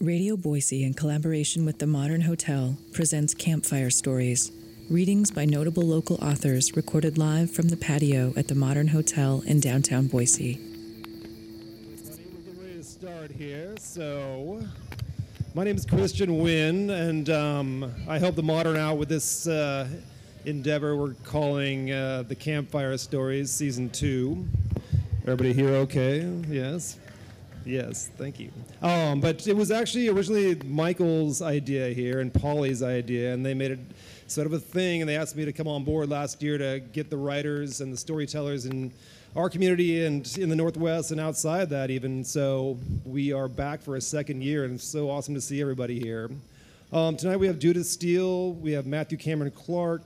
Radio Boise, in collaboration with the Modern Hotel, presents Campfire Stories, readings by notable local authors recorded live from the patio at the Modern Hotel in downtown Boise. Start here. So, my name is Christian Winn, and um, I help the Modern out with this uh, endeavor we're calling uh, the Campfire Stories Season 2. Everybody here okay? Yes? Yes, thank you. Um, but it was actually originally Michael's idea here and Polly's idea, and they made it sort of a thing, and they asked me to come on board last year to get the writers and the storytellers in our community and in the Northwest and outside that even. So we are back for a second year, and it's so awesome to see everybody here. Um, tonight we have Judith Steele, we have Matthew Cameron Clark,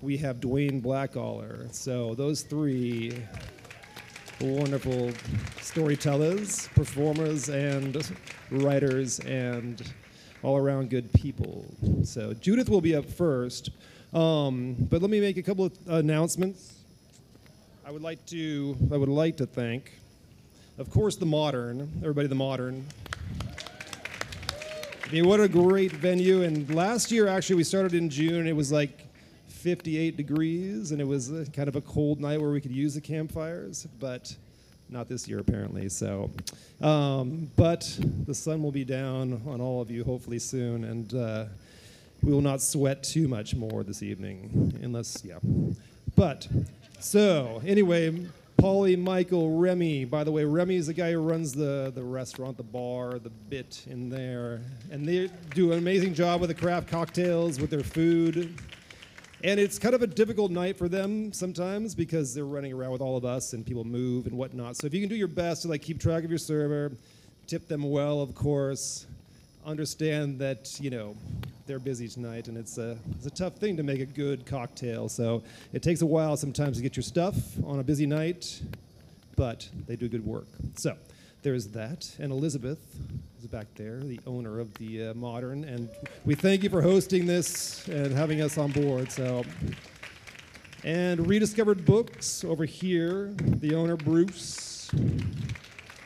we have Dwayne Blackaller. So those three wonderful storytellers, performers, and writers, and all around good people. So Judith will be up first, um, but let me make a couple of announcements. I would like to I would like to thank, of course, the Modern, everybody, the Modern. I mean, what a great venue! And last year, actually, we started in June. It was like 58 degrees, and it was uh, kind of a cold night where we could use the campfires, but not this year apparently. So, um, but the sun will be down on all of you hopefully soon, and uh, we will not sweat too much more this evening, unless yeah. But so anyway. Polly, Michael, Remy. By the way, Remy is the guy who runs the, the restaurant, the bar, the bit in there. And they do an amazing job with the craft cocktails, with their food. And it's kind of a difficult night for them sometimes because they're running around with all of us and people move and whatnot. So if you can do your best to like keep track of your server, tip them well, of course, understand that you know they're busy tonight and it's a it's a tough thing to make a good cocktail. So it takes a while sometimes to get your stuff on a busy night, but they do good work. So there's that. And Elizabeth is back there, the owner of the uh, Modern, and we thank you for hosting this and having us on board. So, and rediscovered books over here, the owner Bruce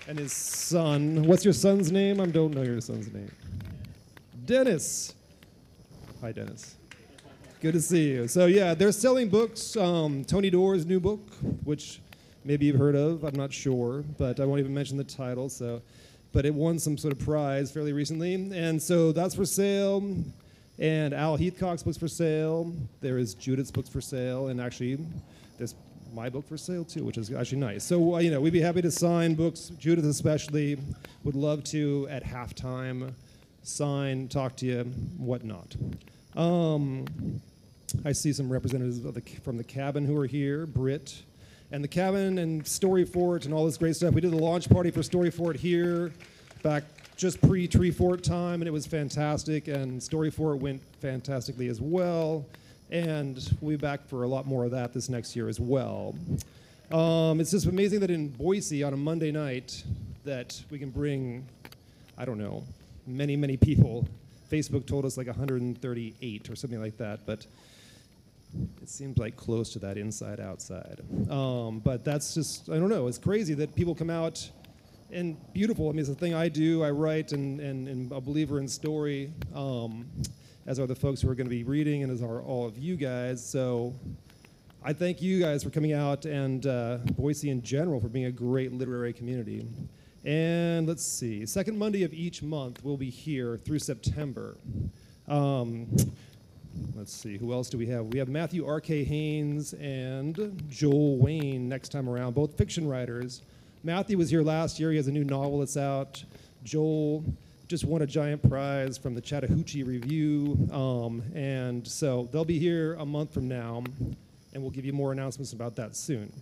and his son. What's your son's name? I don't know your son's name. Dennis. Hi, Dennis. Good to see you. So yeah, they're selling books. Um, Tony Doerr's new book, which maybe you've heard of. I'm not sure, but I won't even mention the title. So, but it won some sort of prize fairly recently, and so that's for sale. And Al Heathcock's books for sale. There is Judith's books for sale, and actually, there's my book for sale too, which is actually nice. So uh, you know, we'd be happy to sign books. Judith especially would love to at halftime sign, talk to you, whatnot. Um, I see some representatives the, from the cabin who are here, Britt, and the cabin and Story Fort and all this great stuff. We did the launch party for Story Fort here back just pre Tree Fort time, and it was fantastic. And Story Fort went fantastically as well. And we'll be back for a lot more of that this next year as well. Um, it's just amazing that in Boise on a Monday night that we can bring, I don't know, many, many people. Facebook told us like 138 or something like that, but it seems like close to that inside outside. Um, but that's just, I don't know, it's crazy that people come out and beautiful. I mean, it's a thing I do, I write, and, and, and a believer in story, um, as are the folks who are going to be reading, and as are all of you guys. So I thank you guys for coming out and uh, Boise in general for being a great literary community. And let's see, second Monday of each month we'll be here through September. Um, let's see, who else do we have? We have Matthew R.K. Haynes and Joel Wayne next time around, both fiction writers. Matthew was here last year. He has a new novel that's out. Joel just won a giant prize from the Chattahoochee Review. Um, and so they'll be here a month from now, and we'll give you more announcements about that soon.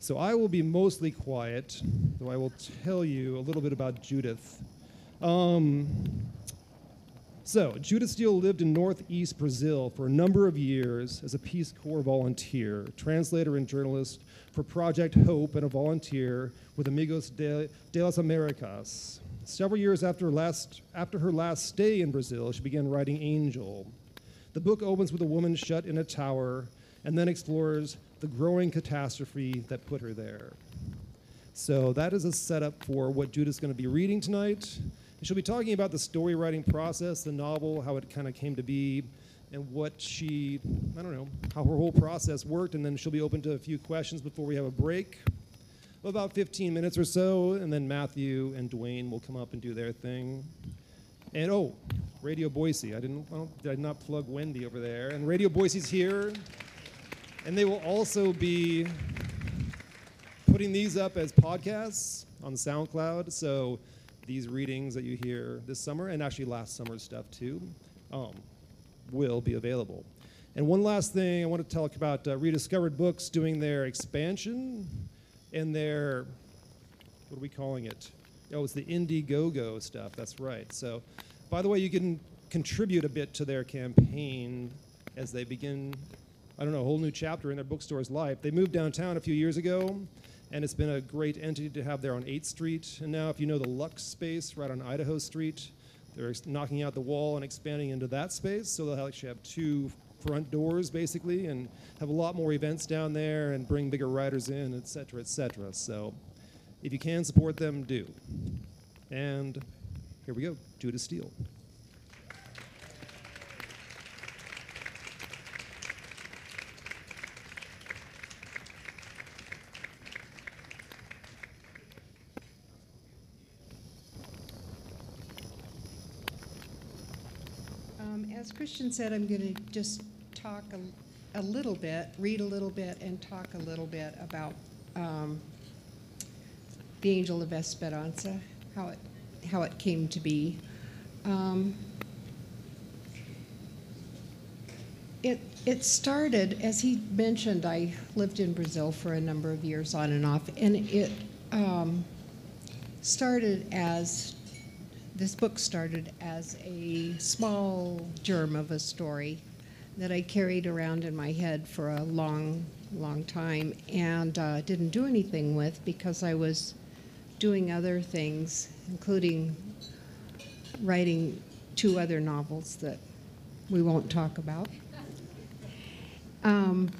So I will be mostly quiet, though I will tell you a little bit about Judith. Um, so, Judith Steele lived in northeast Brazil for a number of years as a Peace Corps volunteer, translator, and journalist for Project Hope, and a volunteer with Amigos de, de las Americas. Several years after, last, after her last stay in Brazil, she began writing Angel. The book opens with a woman shut in a tower and then explores the growing catastrophe that put her there. So that is a setup for what Judith's going to be reading tonight. She'll be talking about the story writing process, the novel, how it kind of came to be, and what she, I don't know, how her whole process worked. And then she'll be open to a few questions before we have a break of about 15 minutes or so. And then Matthew and Dwayne will come up and do their thing. And oh, Radio Boise. I didn't, well, did I not plug Wendy over there? And Radio Boise's here. And they will also be putting these up as podcasts on SoundCloud. So these readings that you hear this summer, and actually last summer's stuff too, um, will be available. And one last thing I want to talk about uh, Rediscovered Books doing their expansion and their, what are we calling it? Oh, it's the Indiegogo stuff. That's right. So, by the way, you can contribute a bit to their campaign as they begin, I don't know, a whole new chapter in their bookstore's life. They moved downtown a few years ago, and it's been a great entity to have there on 8th Street. And now, if you know the Lux space right on Idaho Street, they're knocking out the wall and expanding into that space, so they'll actually have two front doors basically, and have a lot more events down there and bring bigger riders in, et cetera, et cetera. So, if you can support them, do. And here we go, Judith Steele. Um, as Christian said, I'm going to just talk a, a, little bit, read a little bit, and talk a little bit about um, the Angel of Esperanza, how it how it came to be. Um, it it started, as he mentioned, I lived in Brazil for a number of years on and off, and it um, started as this book started as a small germ of a story that I carried around in my head for a long, long time and uh, didn't do anything with because I was doing other things, including writing two other novels that we won't talk about. Um,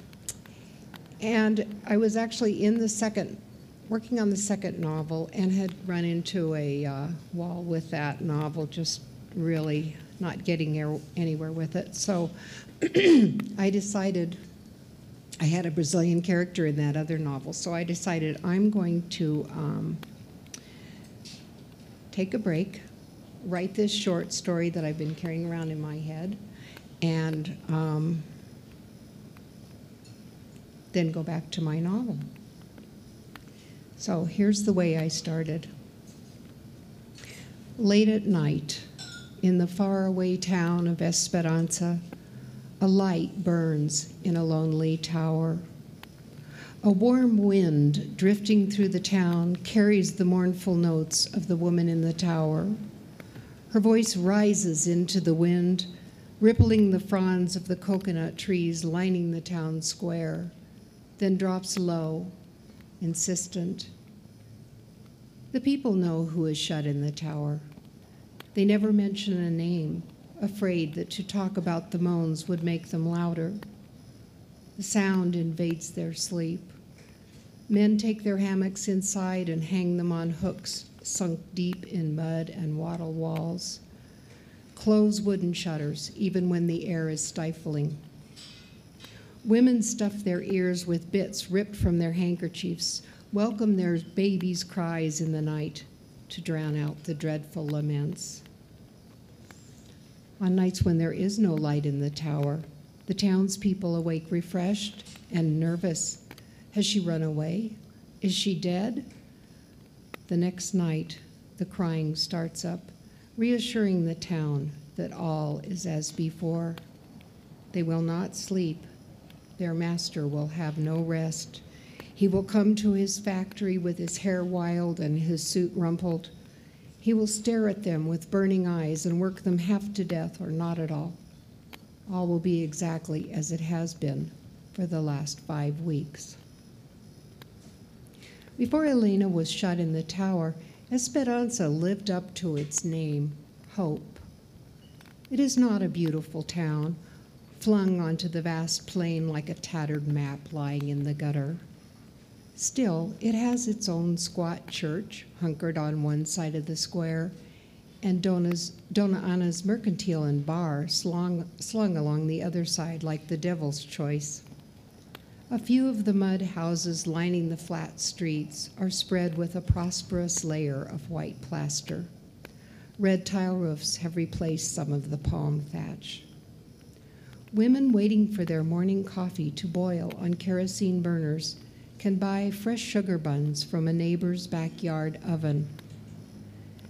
and I was actually in the second working on the second novel and had run into a uh, wall with that novel, just really not getting anywhere with it. So I decided I had a Brazilian character in that other novel, so I decided I'm going to um, take a break, write this short story that I've been carrying around in my head, and um, then go back to my novel. So here's the way I started. Late at night, in the faraway town of Esperanza, a light burns in a lonely tower. A warm wind drifting through the town carries the mournful notes of the woman in the tower. Her voice rises into the wind, rippling the fronds of the coconut trees lining the town square, then drops low insistent. The people know who is shut in the tower. They never mention a name, afraid that to talk about the moans would make them louder. The sound invades their sleep. Men take their hammocks inside and hang them on hooks sunk deep in mud and wattle walls. Close wooden shutters, even when the air is stifling. Women stuff their ears with bits ripped from their handkerchiefs, welcome their babies' cries in the night to drown out the dreadful laments. On nights when there is no light in the tower, the townspeople awake refreshed and nervous. Has she run away? Is she dead? The next night, the crying starts up, reassuring the town that all is as before. They will not sleep their master will have no rest. He will come to his factory with his hair wild and his suit rumpled. He will stare at them with burning eyes and work them half to death or not at all. All will be exactly as it has been for the last five weeks. Before Elena was shut in the tower, Esperanza lived up to its name, Hope. It is not a beautiful town flung onto the vast plain like a tattered map lying in the gutter. Still, it has its own squat church hunkered on one side of the square, and Dona Anna's mercantile and bar slung, slung along the other side like the devil's choice. A few of the mud houses lining the flat streets are spread with a prosperous layer of white plaster. Red tile roofs have replaced some of the palm thatch. Women waiting for their morning coffee to boil on kerosene burners can buy fresh sugar buns from a neighbor's backyard oven.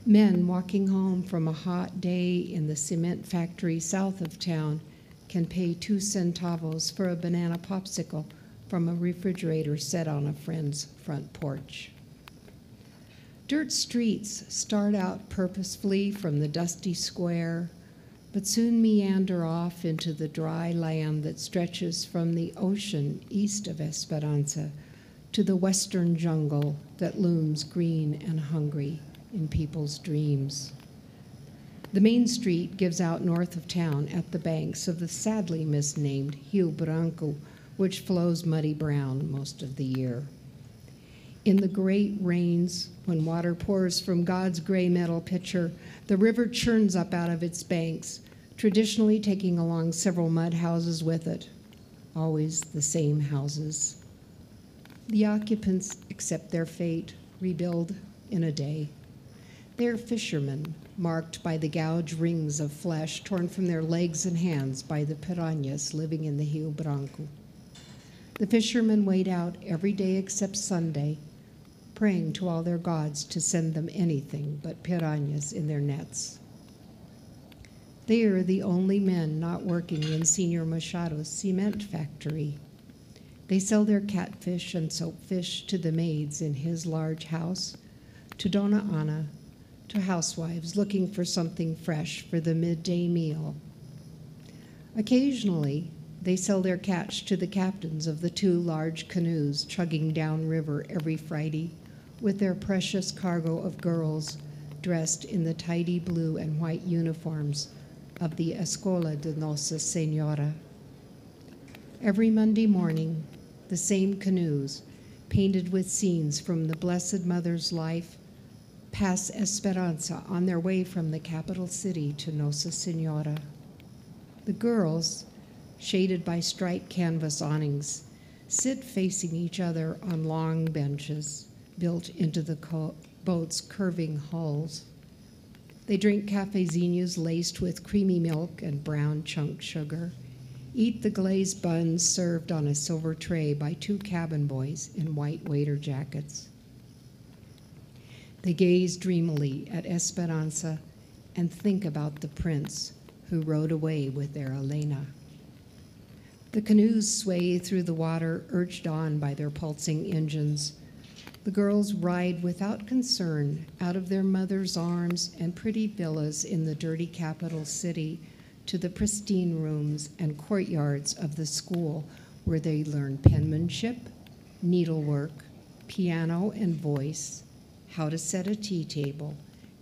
Men walking home from a hot day in the cement factory south of town can pay two centavos for a banana popsicle from a refrigerator set on a friend's front porch. Dirt streets start out purposefully from the dusty square, but soon meander off into the dry land that stretches from the ocean east of Esperanza to the western jungle that looms green and hungry in people's dreams. The main street gives out north of town at the banks of the sadly misnamed Rio Branco, which flows muddy brown most of the year. In the great rains, when water pours from God's gray metal pitcher, the river churns up out of its banks, traditionally taking along several mud houses with it, always the same houses. The occupants accept their fate, rebuild in a day. They are fishermen, marked by the gouge rings of flesh torn from their legs and hands by the piranhas living in the Rio Branco. The fishermen wait out every day except Sunday praying to all their gods to send them anything but piranhas in their nets. They are the only men not working in Senor Machado's cement factory. They sell their catfish and soapfish to the maids in his large house, to Dona Ana, to housewives looking for something fresh for the midday meal. Occasionally, they sell their catch to the captains of the two large canoes chugging downriver every Friday with their precious cargo of girls dressed in the tidy blue and white uniforms of the Escola de Nossa Senhora. Every Monday morning, the same canoes, painted with scenes from the Blessed Mother's life, pass Esperanza on their way from the capital city to Nossa Senhora. The girls, shaded by striped canvas awnings, sit facing each other on long benches built into the boat's curving hulls. They drink cafezinhos laced with creamy milk and brown chunk sugar, eat the glazed buns served on a silver tray by two cabin boys in white waiter jackets. They gaze dreamily at Esperanza and think about the prince who rode away with their Elena. The canoes sway through the water, urged on by their pulsing engines the girls ride without concern out of their mother's arms and pretty villas in the dirty capital city to the pristine rooms and courtyards of the school where they learn penmanship, needlework, piano and voice, how to set a tea table,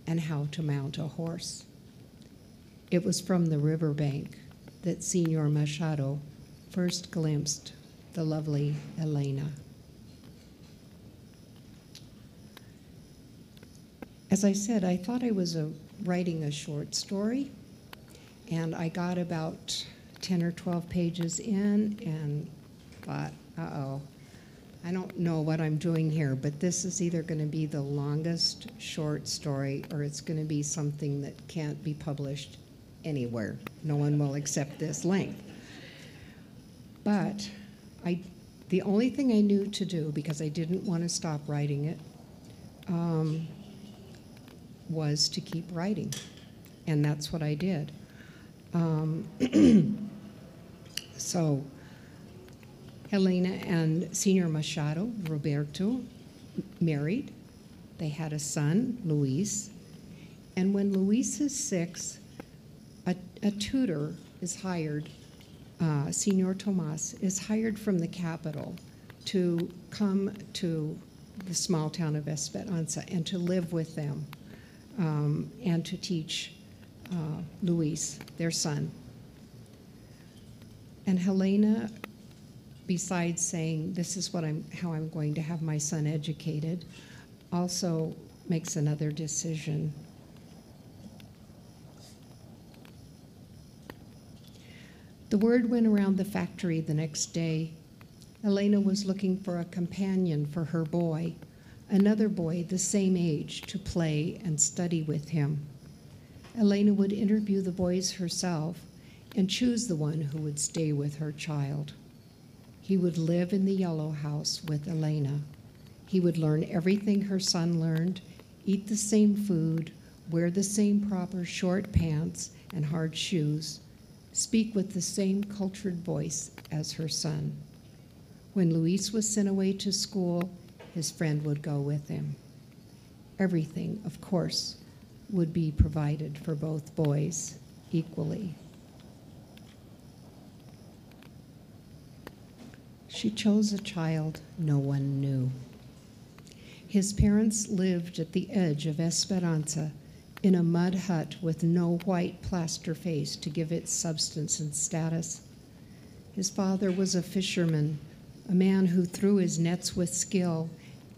and how to mount a horse. It was from the riverbank that Senor Machado first glimpsed the lovely Elena. As I said, I thought I was a, writing a short story, and I got about 10 or 12 pages in and thought, uh oh, I don't know what I'm doing here, but this is either going to be the longest short story or it's going to be something that can't be published anywhere. No one will accept this length. But I, the only thing I knew to do, because I didn't want to stop writing it, um, was to keep writing. And that's what I did. Um, so, Helena and Senor Machado, Roberto, married. They had a son, Luis. And when Luis is six, a, a tutor is hired, uh, Senor Tomas is hired from the capital to come to the small town of Esperanza and to live with them um, and to teach uh, Luis, their son. And Helena, besides saying, this is what I'm, how I'm going to have my son educated, also makes another decision. The word went around the factory the next day. Elena was looking for a companion for her boy, another boy the same age, to play and study with him. Elena would interview the boys herself and choose the one who would stay with her child. He would live in the yellow house with Elena. He would learn everything her son learned, eat the same food, wear the same proper short pants and hard shoes, speak with the same cultured voice as her son. When Luis was sent away to school, his friend would go with him. Everything, of course, would be provided for both boys equally. She chose a child no one knew. His parents lived at the edge of Esperanza in a mud hut with no white plaster face to give it substance and status. His father was a fisherman, a man who threw his nets with skill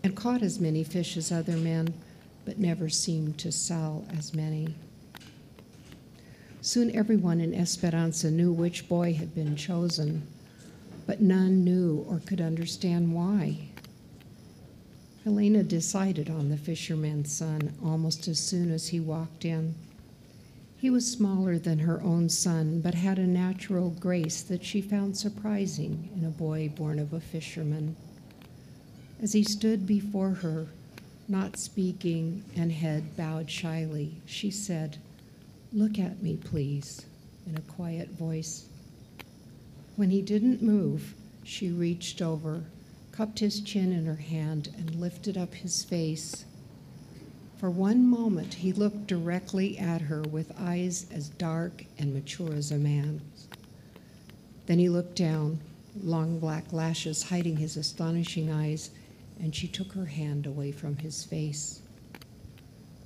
and caught as many fish as other men, but never seemed to sell as many. Soon everyone in Esperanza knew which boy had been chosen, but none knew or could understand why. Helena decided on the fisherman's son almost as soon as he walked in. He was smaller than her own son, but had a natural grace that she found surprising in a boy born of a fisherman. As he stood before her, not speaking and head bowed shyly, she said, Look at me, please, in a quiet voice. When he didn't move, she reached over cupped his chin in her hand, and lifted up his face. For one moment, he looked directly at her with eyes as dark and mature as a man's. Then he looked down, long black lashes hiding his astonishing eyes, and she took her hand away from his face.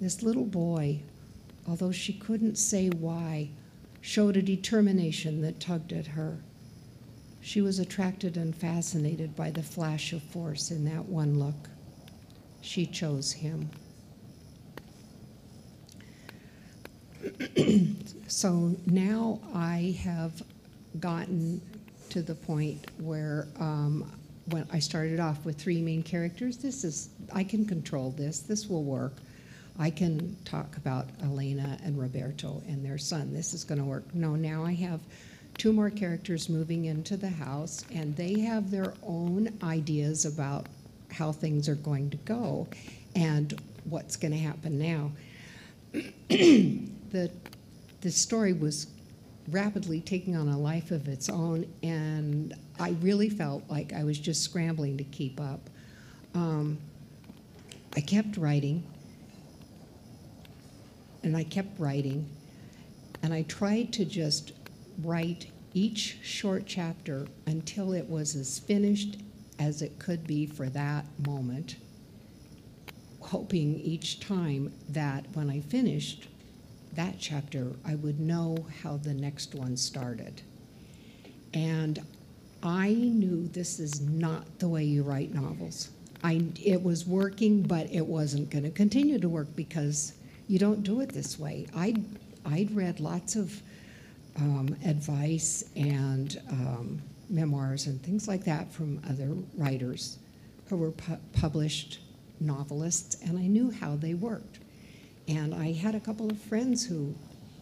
This little boy, although she couldn't say why, showed a determination that tugged at her. She was attracted and fascinated by the flash of force in that one look. She chose him. so now I have gotten to the point where um, when I started off with three main characters, this is, I can control this, this will work. I can talk about Elena and Roberto and their son. This is going to work. No, now I have two more characters moving into the house, and they have their own ideas about how things are going to go and what's going to happen now. the, the story was rapidly taking on a life of its own, and I really felt like I was just scrambling to keep up. Um, I kept writing, and I kept writing, and I tried to just write each short chapter until it was as finished as it could be for that moment, hoping each time that when I finished that chapter, I would know how the next one started. And I knew this is not the way you write novels. I, it was working, but it wasn't going to continue to work because you don't do it this way. I'd, I'd read lots of um, advice and um, memoirs and things like that from other writers who were pu- published novelists, and I knew how they worked. And I had a couple of friends who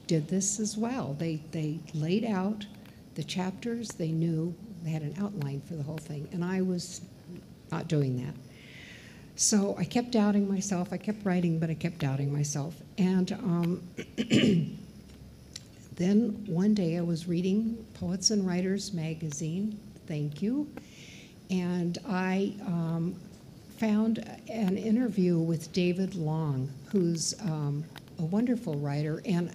did this as well. They, they laid out the chapters, they knew, they had an outline for the whole thing, and I was not doing that. So I kept doubting myself. I kept writing, but I kept doubting myself. And um, Then one day I was reading Poets and Writers magazine, thank you, and I um, found an interview with David Long, who's um, a wonderful writer, and,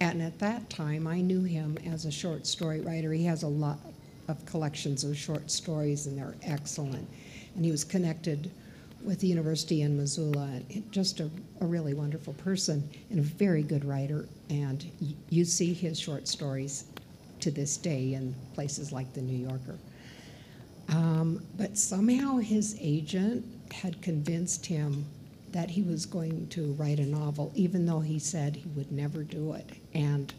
and at that time I knew him as a short story writer. He has a lot of collections of short stories, and they're excellent. And he was connected with the university in Missoula. Just a, a, really wonderful person and a very good writer. And you see his short stories to this day in places like the New Yorker. Um, but somehow his agent had convinced him that he was going to write a novel, even though he said he would never do it. And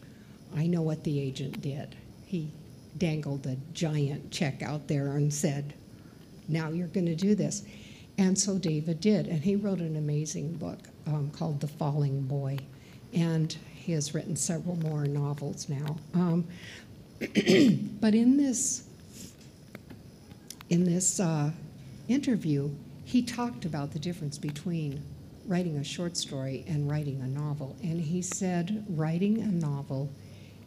I know what the agent did. He dangled a giant check out there and said, Now you're going to do this. And so David did. And he wrote an amazing book um, called The Falling Boy. And he has written several more novels now. Um, but in this, in this uh, interview, he talked about the difference between writing a short story and writing a novel. And he said, writing a novel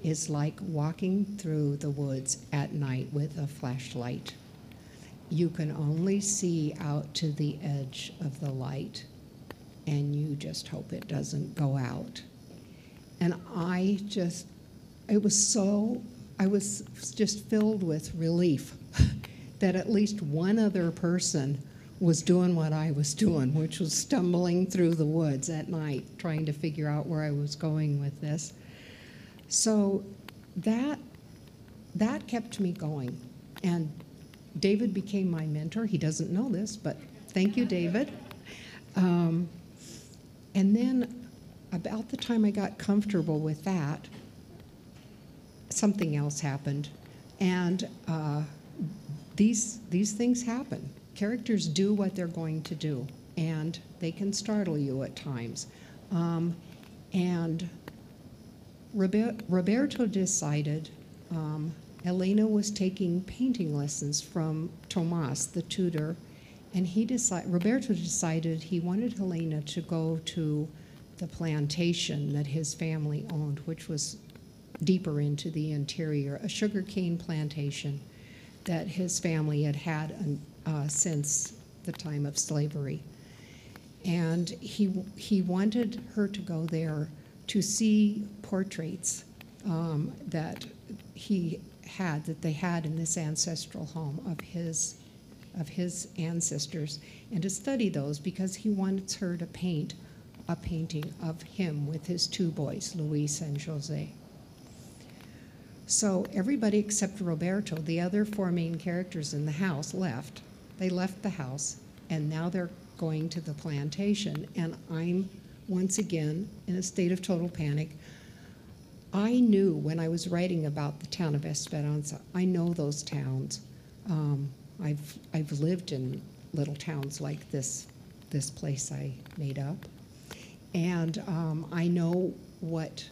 is like walking through the woods at night with a flashlight. You can only see out to the edge of the light, and you just hope it doesn't go out. And I just, it was so, I was just filled with relief that at least one other person was doing what I was doing, which was stumbling through the woods at night, trying to figure out where I was going with this. So that that kept me going, and David became my mentor. He doesn't know this, but thank you, David. Um, and then, about the time I got comfortable with that, something else happened, and uh, these these things happen. Characters do what they're going to do, and they can startle you at times. Um, and Roberto decided um, Elena was taking painting lessons from Tomas, the tutor, and he decided Roberto decided he wanted Helena to go to the plantation that his family owned, which was deeper into the interior, a sugarcane plantation that his family had had uh, since the time of slavery. And he, he wanted her to go there to see portraits um, that he had, that they had in this ancestral home of his, of his ancestors, and to study those because he wants her to paint a painting of him with his two boys, Luis and Jose. So everybody except Roberto, the other four main characters in the house, left. They left the house, and now they're going to the plantation, and I'm once again in a state of total panic. I knew when I was writing about the town of Esperanza, I know those towns. Um, I've, I've lived in little towns like this, this place I made up. And um, I know what,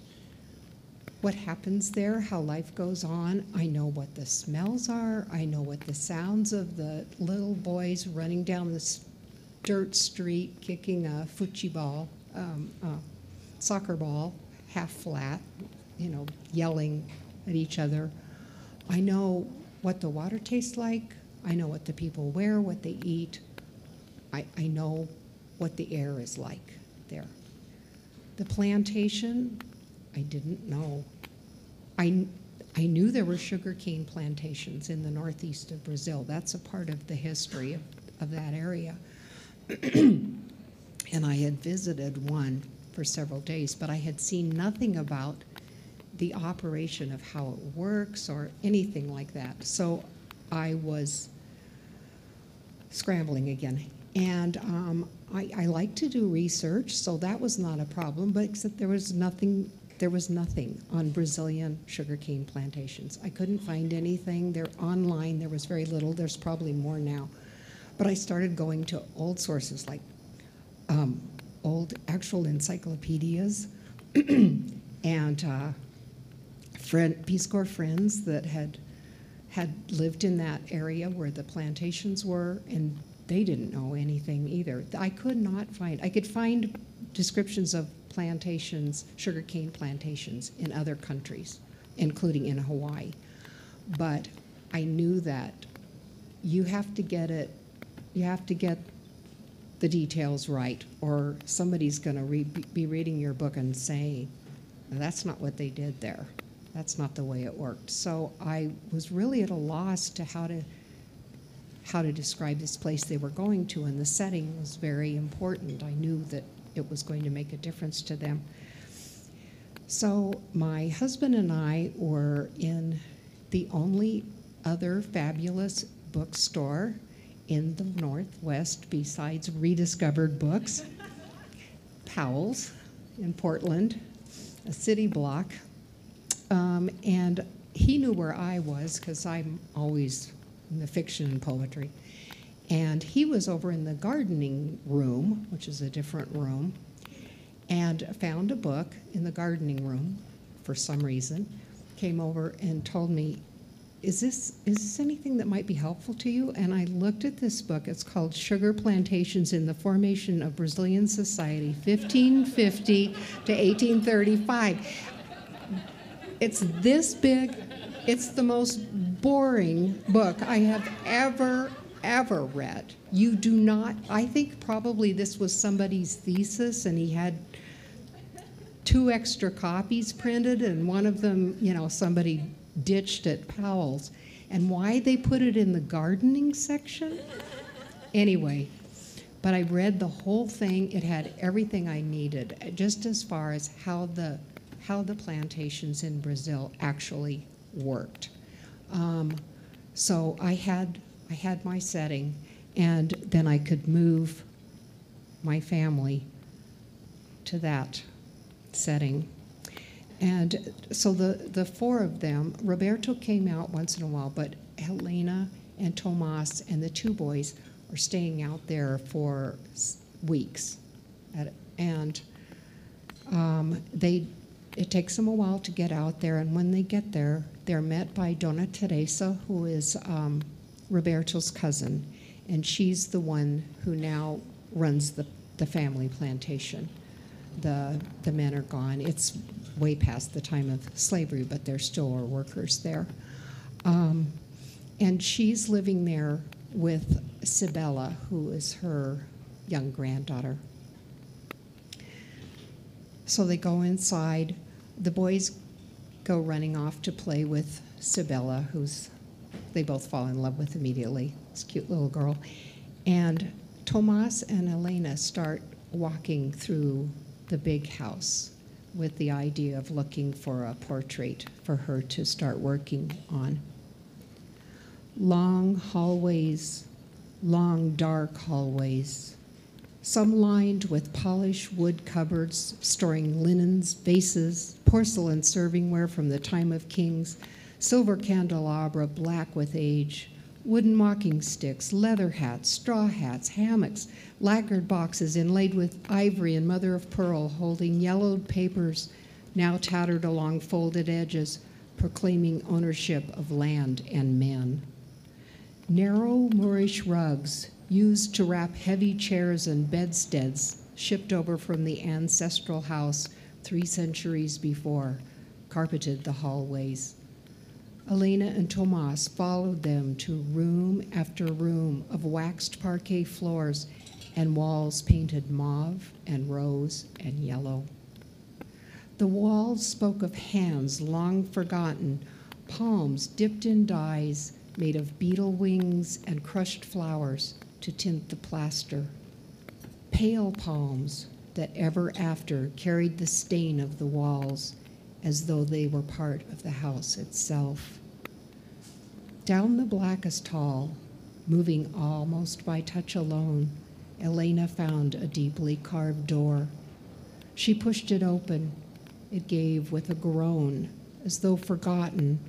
what happens there, how life goes on. I know what the smells are. I know what the sounds of the little boys running down this dirt street kicking a fuchi ball um, uh, soccer ball, half flat, you know, yelling at each other. I know what the water tastes like. I know what the people wear, what they eat. I, I know what the air is like there. The plantation, I didn't know. I, I knew there were sugarcane plantations in the northeast of Brazil. That's a part of the history of, of that area. and I had visited one for several days, but I had seen nothing about the operation of how it works or anything like that. So I was scrambling again. And um, I, I, like to do research, so that was not a problem, but except there was nothing there was nothing on Brazilian sugarcane plantations. I couldn't find anything. There online there was very little. There's probably more now. But I started going to old sources like um, old actual encyclopedias and uh, friend, Peace Corps friends that had had lived in that area where the plantations were, and they didn't know anything either. I could not find. I could find descriptions of plantations, sugarcane plantations in other countries, including in Hawaii, but I knew that you have to get it. You have to get the details right, or somebody's going to re- be reading your book and say, that's not what they did there. That's not the way it worked. So I was really at a loss to how to how to describe this place they were going to, and the setting was very important. I knew that it was going to make a difference to them. So my husband and I were in the only other fabulous bookstore in the Northwest besides rediscovered books. Powell's in Portland, a city block. Um, and he knew where I was because I'm always in the fiction and poetry. And he was over in the gardening room, which is a different room, and found a book in the gardening room for some reason. Came over and told me, is this, is this anything that might be helpful to you? And I looked at this book. It's called Sugar Plantations in the Formation of Brazilian Society, 1550 to 1835. It's this big. It's the most boring book I have ever, ever read. You do not, I think probably this was somebody's thesis and he had two extra copies printed and one of them, you know, somebody ditched at Powell's. And why they put it in the gardening section? Anyway, but I read the whole thing. It had everything I needed, just as far as how the how the plantations in Brazil actually worked. Um, so I had I had my setting, and then I could move my family to that setting. And so the, the four of them, Roberto came out once in a while, but Helena and Tomas and the two boys are staying out there for weeks. And um, they, it takes them a while to get out there, and when they get there, they're met by Dona Teresa, who is um, Roberto's cousin, and she's the one who now runs the, the family plantation. The, the men are gone. It's way past the time of slavery, but there still are workers there. Um, and she's living there with Sibella, who is her young granddaughter. So they go inside. The boys go running off to play with Sibella, who's they both fall in love with immediately. This cute little girl. And Tomas and Elena start walking through the big house with the idea of looking for a portrait for her to start working on. Long hallways, long dark hallways, some lined with polished wood cupboards storing linens, vases, porcelain servingware from the time of kings, silver candelabra black with age, wooden walking sticks, leather hats, straw hats, hammocks, lacquered boxes inlaid with ivory and mother of pearl, holding yellowed papers now tattered along folded edges, proclaiming ownership of land and men. Narrow Moorish rugs, used to wrap heavy chairs and bedsteads, shipped over from the ancestral house three centuries before, carpeted the hallways. Elena and Tomas followed them to room after room of waxed parquet floors and walls painted mauve and rose and yellow. The walls spoke of hands long forgotten, palms dipped in dyes made of beetle wings and crushed flowers to tint the plaster. Pale palms that ever after carried the stain of the walls as though they were part of the house itself. Down the blackest hall, moving almost by touch alone, Elena found a deeply carved door. She pushed it open. It gave with a groan, as though forgotten,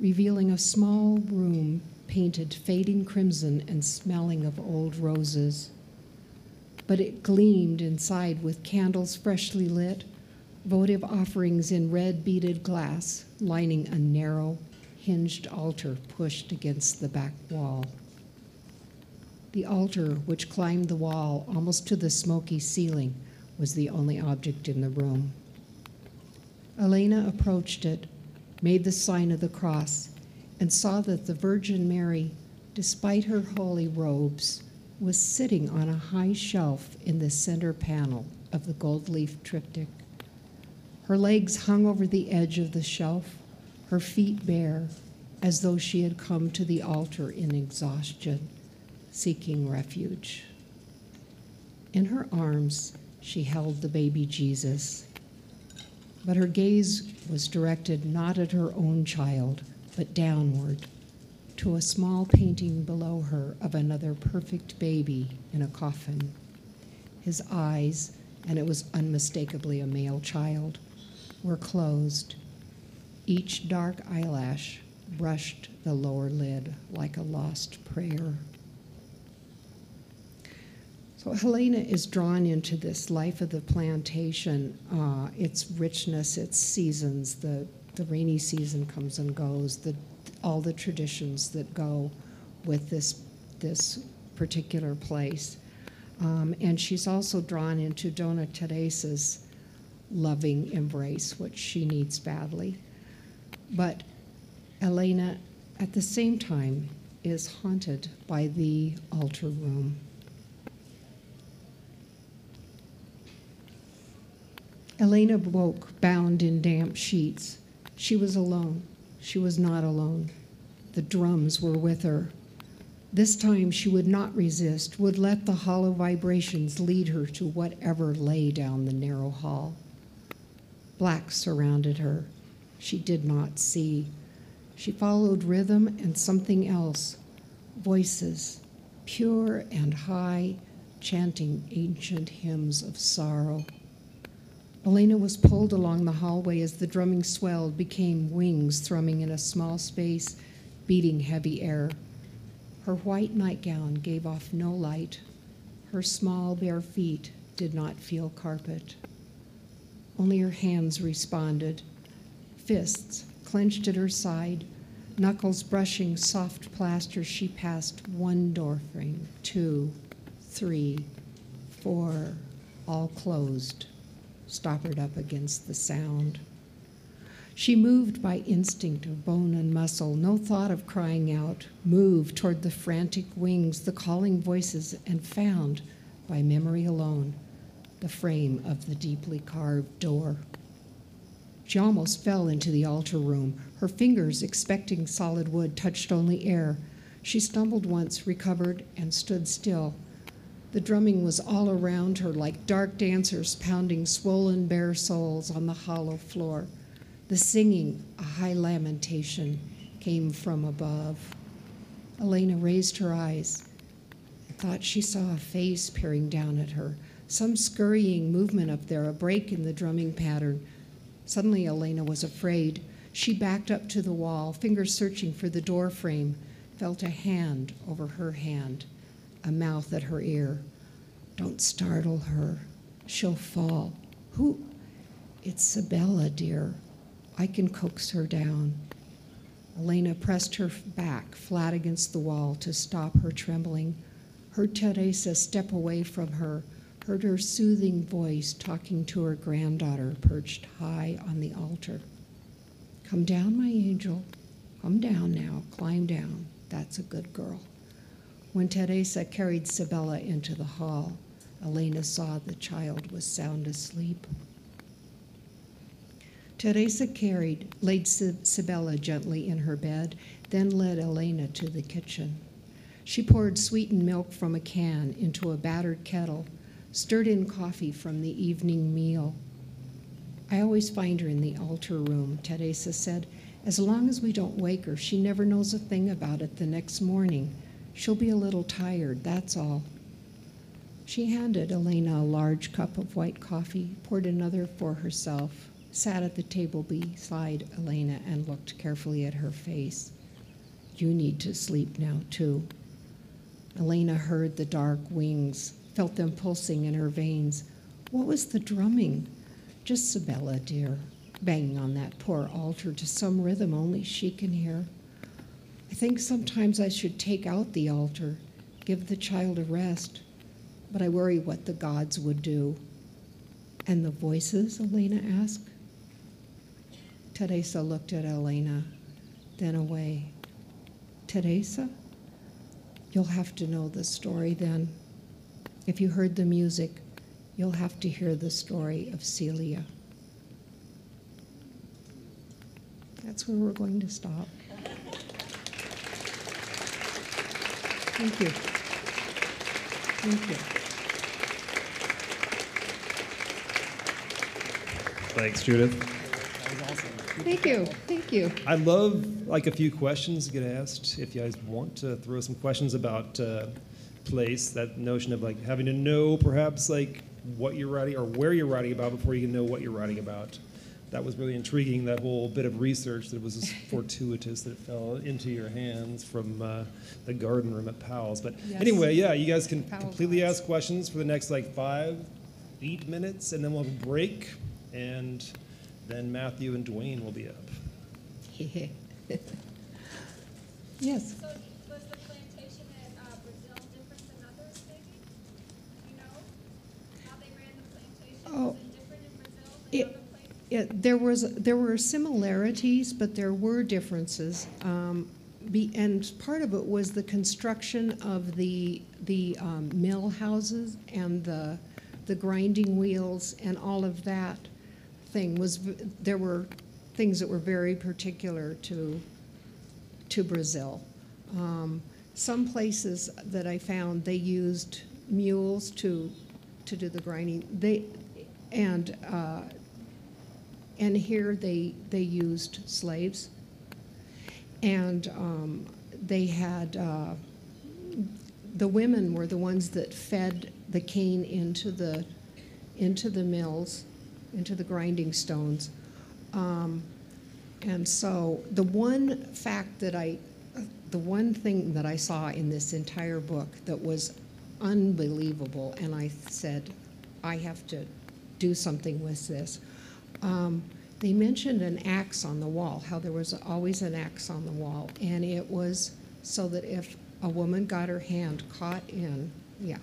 revealing a small room painted fading crimson and smelling of old roses. But it gleamed inside with candles freshly lit, votive offerings in red beaded glass lining a narrow, hinged altar pushed against the back wall. The altar, which climbed the wall almost to the smoky ceiling, was the only object in the room. Elena approached it, made the sign of the cross, and saw that the Virgin Mary, despite her holy robes, was sitting on a high shelf in the center panel of the gold leaf triptych. Her legs hung over the edge of the shelf, her feet bare, as though she had come to the altar in exhaustion, seeking refuge. In her arms, she held the baby Jesus, but her gaze was directed not at her own child, but downward to a small painting below her of another perfect baby in a coffin. His eyes, and it was unmistakably a male child, were closed Each dark eyelash brushed the lower lid like a lost prayer. So Elena is drawn into this life of the plantation, uh, its richness, its seasons. The, the rainy season comes and goes, the, all the traditions that go with this, this particular place. Um, and she's also drawn into Dona Teresa's loving embrace, which she needs badly. But Elena, at the same time, is haunted by the altar room. Elena woke, bound in damp sheets. She was alone. She was not alone. The drums were with her. This time she would not resist, would let the hollow vibrations lead her to whatever lay down the narrow hall. Black surrounded her. She did not see. She followed rhythm and something else voices, pure and high, chanting ancient hymns of sorrow. Elena was pulled along the hallway as the drumming swelled, became wings thrumming in a small space, beating heavy air. Her white nightgown gave off no light. Her small bare feet did not feel carpet. Only her hands responded, fists clenched at her side, knuckles brushing soft plaster. She passed one doorframe, two, three, four, all closed stoppered up against the sound. She moved by instinct of bone and muscle, no thought of crying out, moved toward the frantic wings, the calling voices, and found, by memory alone, the frame of the deeply carved door. She almost fell into the altar room. Her fingers, expecting solid wood, touched only air. She stumbled once, recovered, and stood still, the drumming was all around her like dark dancers pounding swollen bare soles on the hollow floor. The singing, a high lamentation, came from above. Elena raised her eyes and thought she saw a face peering down at her, some scurrying movement up there, a break in the drumming pattern. Suddenly, Elena was afraid. She backed up to the wall, fingers searching for the door frame, felt a hand over her hand a mouth at her ear. Don't startle her. She'll fall. Who? It's Sabella, dear. I can coax her down. Elena pressed her back flat against the wall to stop her trembling. Heard Teresa step away from her, heard her soothing voice talking to her granddaughter perched high on the altar. Come down, my angel. Come down now. Climb down. That's a good girl. When Teresa carried Sabella into the hall, Elena saw the child was sound asleep. Teresa carried, laid Sabella gently in her bed, then led Elena to the kitchen. She poured sweetened milk from a can into a battered kettle, stirred in coffee from the evening meal. I always find her in the altar room, Teresa said. As long as we don't wake her, she never knows a thing about it the next morning. She'll be a little tired, that's all. She handed Elena a large cup of white coffee, poured another for herself, sat at the table beside Elena, and looked carefully at her face. You need to sleep now, too. Elena heard the dark wings, felt them pulsing in her veins. What was the drumming? Just Sibella, dear, banging on that poor altar to some rhythm only she can hear. Think sometimes I should take out the altar, give the child a rest, but I worry what the gods would do. And the voices, Elena asked. Teresa looked at Elena, then away. Teresa? You'll have to know the story then. If you heard the music, you'll have to hear the story of Celia. That's where we're going to stop. Thank you. Thank you. Thanks, Judith. Thank you. Thank you. I'd love like a few questions to get asked. If you guys want to throw some questions about uh, place, that notion of like having to know perhaps like what you're writing or where you're writing about before you can know what you're writing about. That was really intriguing. That whole bit of research that was just fortuitous that it fell into your hands from uh, the garden room at Powell's. But Yes. anyway, yeah, you guys can Powell's completely Arts. ask questions for the next like five, eight minutes, and then we'll have a break, and then Matthew and Dwayne will be up. yes. So was the plantation at uh, Brazil different than others, maybe? You know, how they ran the plantation? Oh. It there was there were similarities, but there were differences. Um, be, and part of it was the construction of the the um, mill houses and the the grinding wheels and all of that thing was there were things that were very particular to to Brazil. Um, some places that I found they used mules to to do the grinding. They and uh, and here they they used slaves, and um, they had uh, the women were the ones that fed the cane into the into the mills, into the grinding stones. Um, and so the one fact that I, the one thing that I saw in this entire book that was unbelievable, and I said, I have to do something with this. Um, they mentioned an axe on the wall, how there was always an axe on the wall, and it was so that if a woman got her hand caught in, yeah,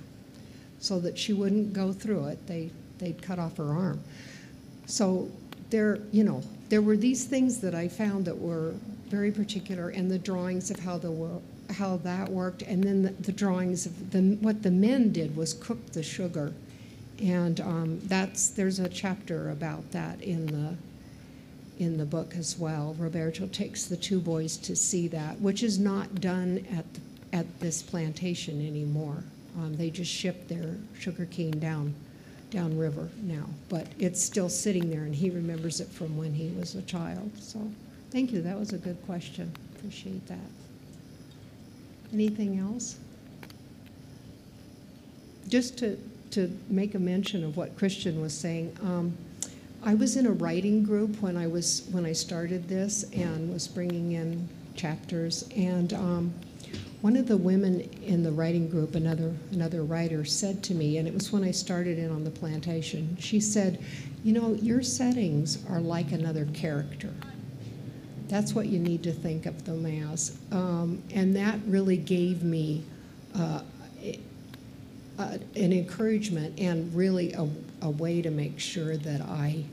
so that she wouldn't go through it, they, they'd cut off her arm. So there, you know, there were these things that I found that were very particular, and the drawings of how the how that worked, and then the, the drawings of the what the men did was cook the sugar, and um, that's there's a chapter about that in the in the book as well. Roberto takes the two boys to see that, which is not done at at this plantation anymore. Um, they just ship their sugar cane down downriver now, but it's still sitting there, and he remembers it from when he was a child. So, thank you. That was a good question. Appreciate that. Anything else? Just to to make a mention of what Christian was saying. Um, I was in a writing group when I was when I started this and was bringing in chapters and. Um, one of the women in the writing group, another another writer, said to me, and it was when I started in on the plantation. She said, "You know, your settings are like another character. That's what you need to think of them as." Um, and that really gave me uh, uh, an encouragement and really a, a way to make sure that I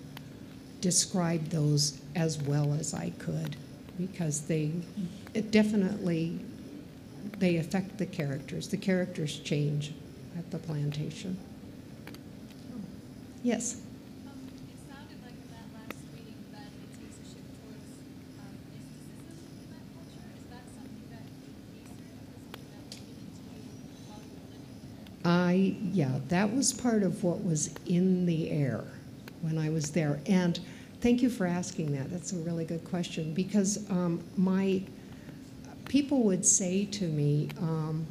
described those as well as I could, because they it definitely they affect the characters. The characters change at the plantation. Yes. I, yeah, that was part of what was in the air when I was there. And thank you for asking that. That's a really good question because um, my people would say to me, um,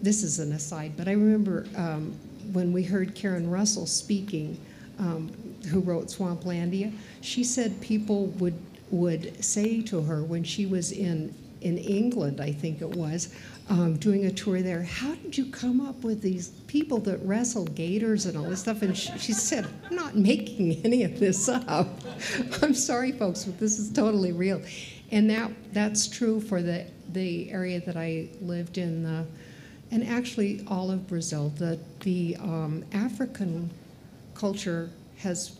this is an aside, but I remember um, when we heard Karen Russell speaking, um, who wrote Swamplandia, she said people would would say to her when she was in in England, I think it was, um, doing a tour there, how did you come up with these people that wrestle gators and all this stuff? And she, she said, I'm not making any of this up. I'm sorry, folks, but this is totally real. And that that's true for the, the area that I lived in, the, and actually all of Brazil. The, the um, African culture has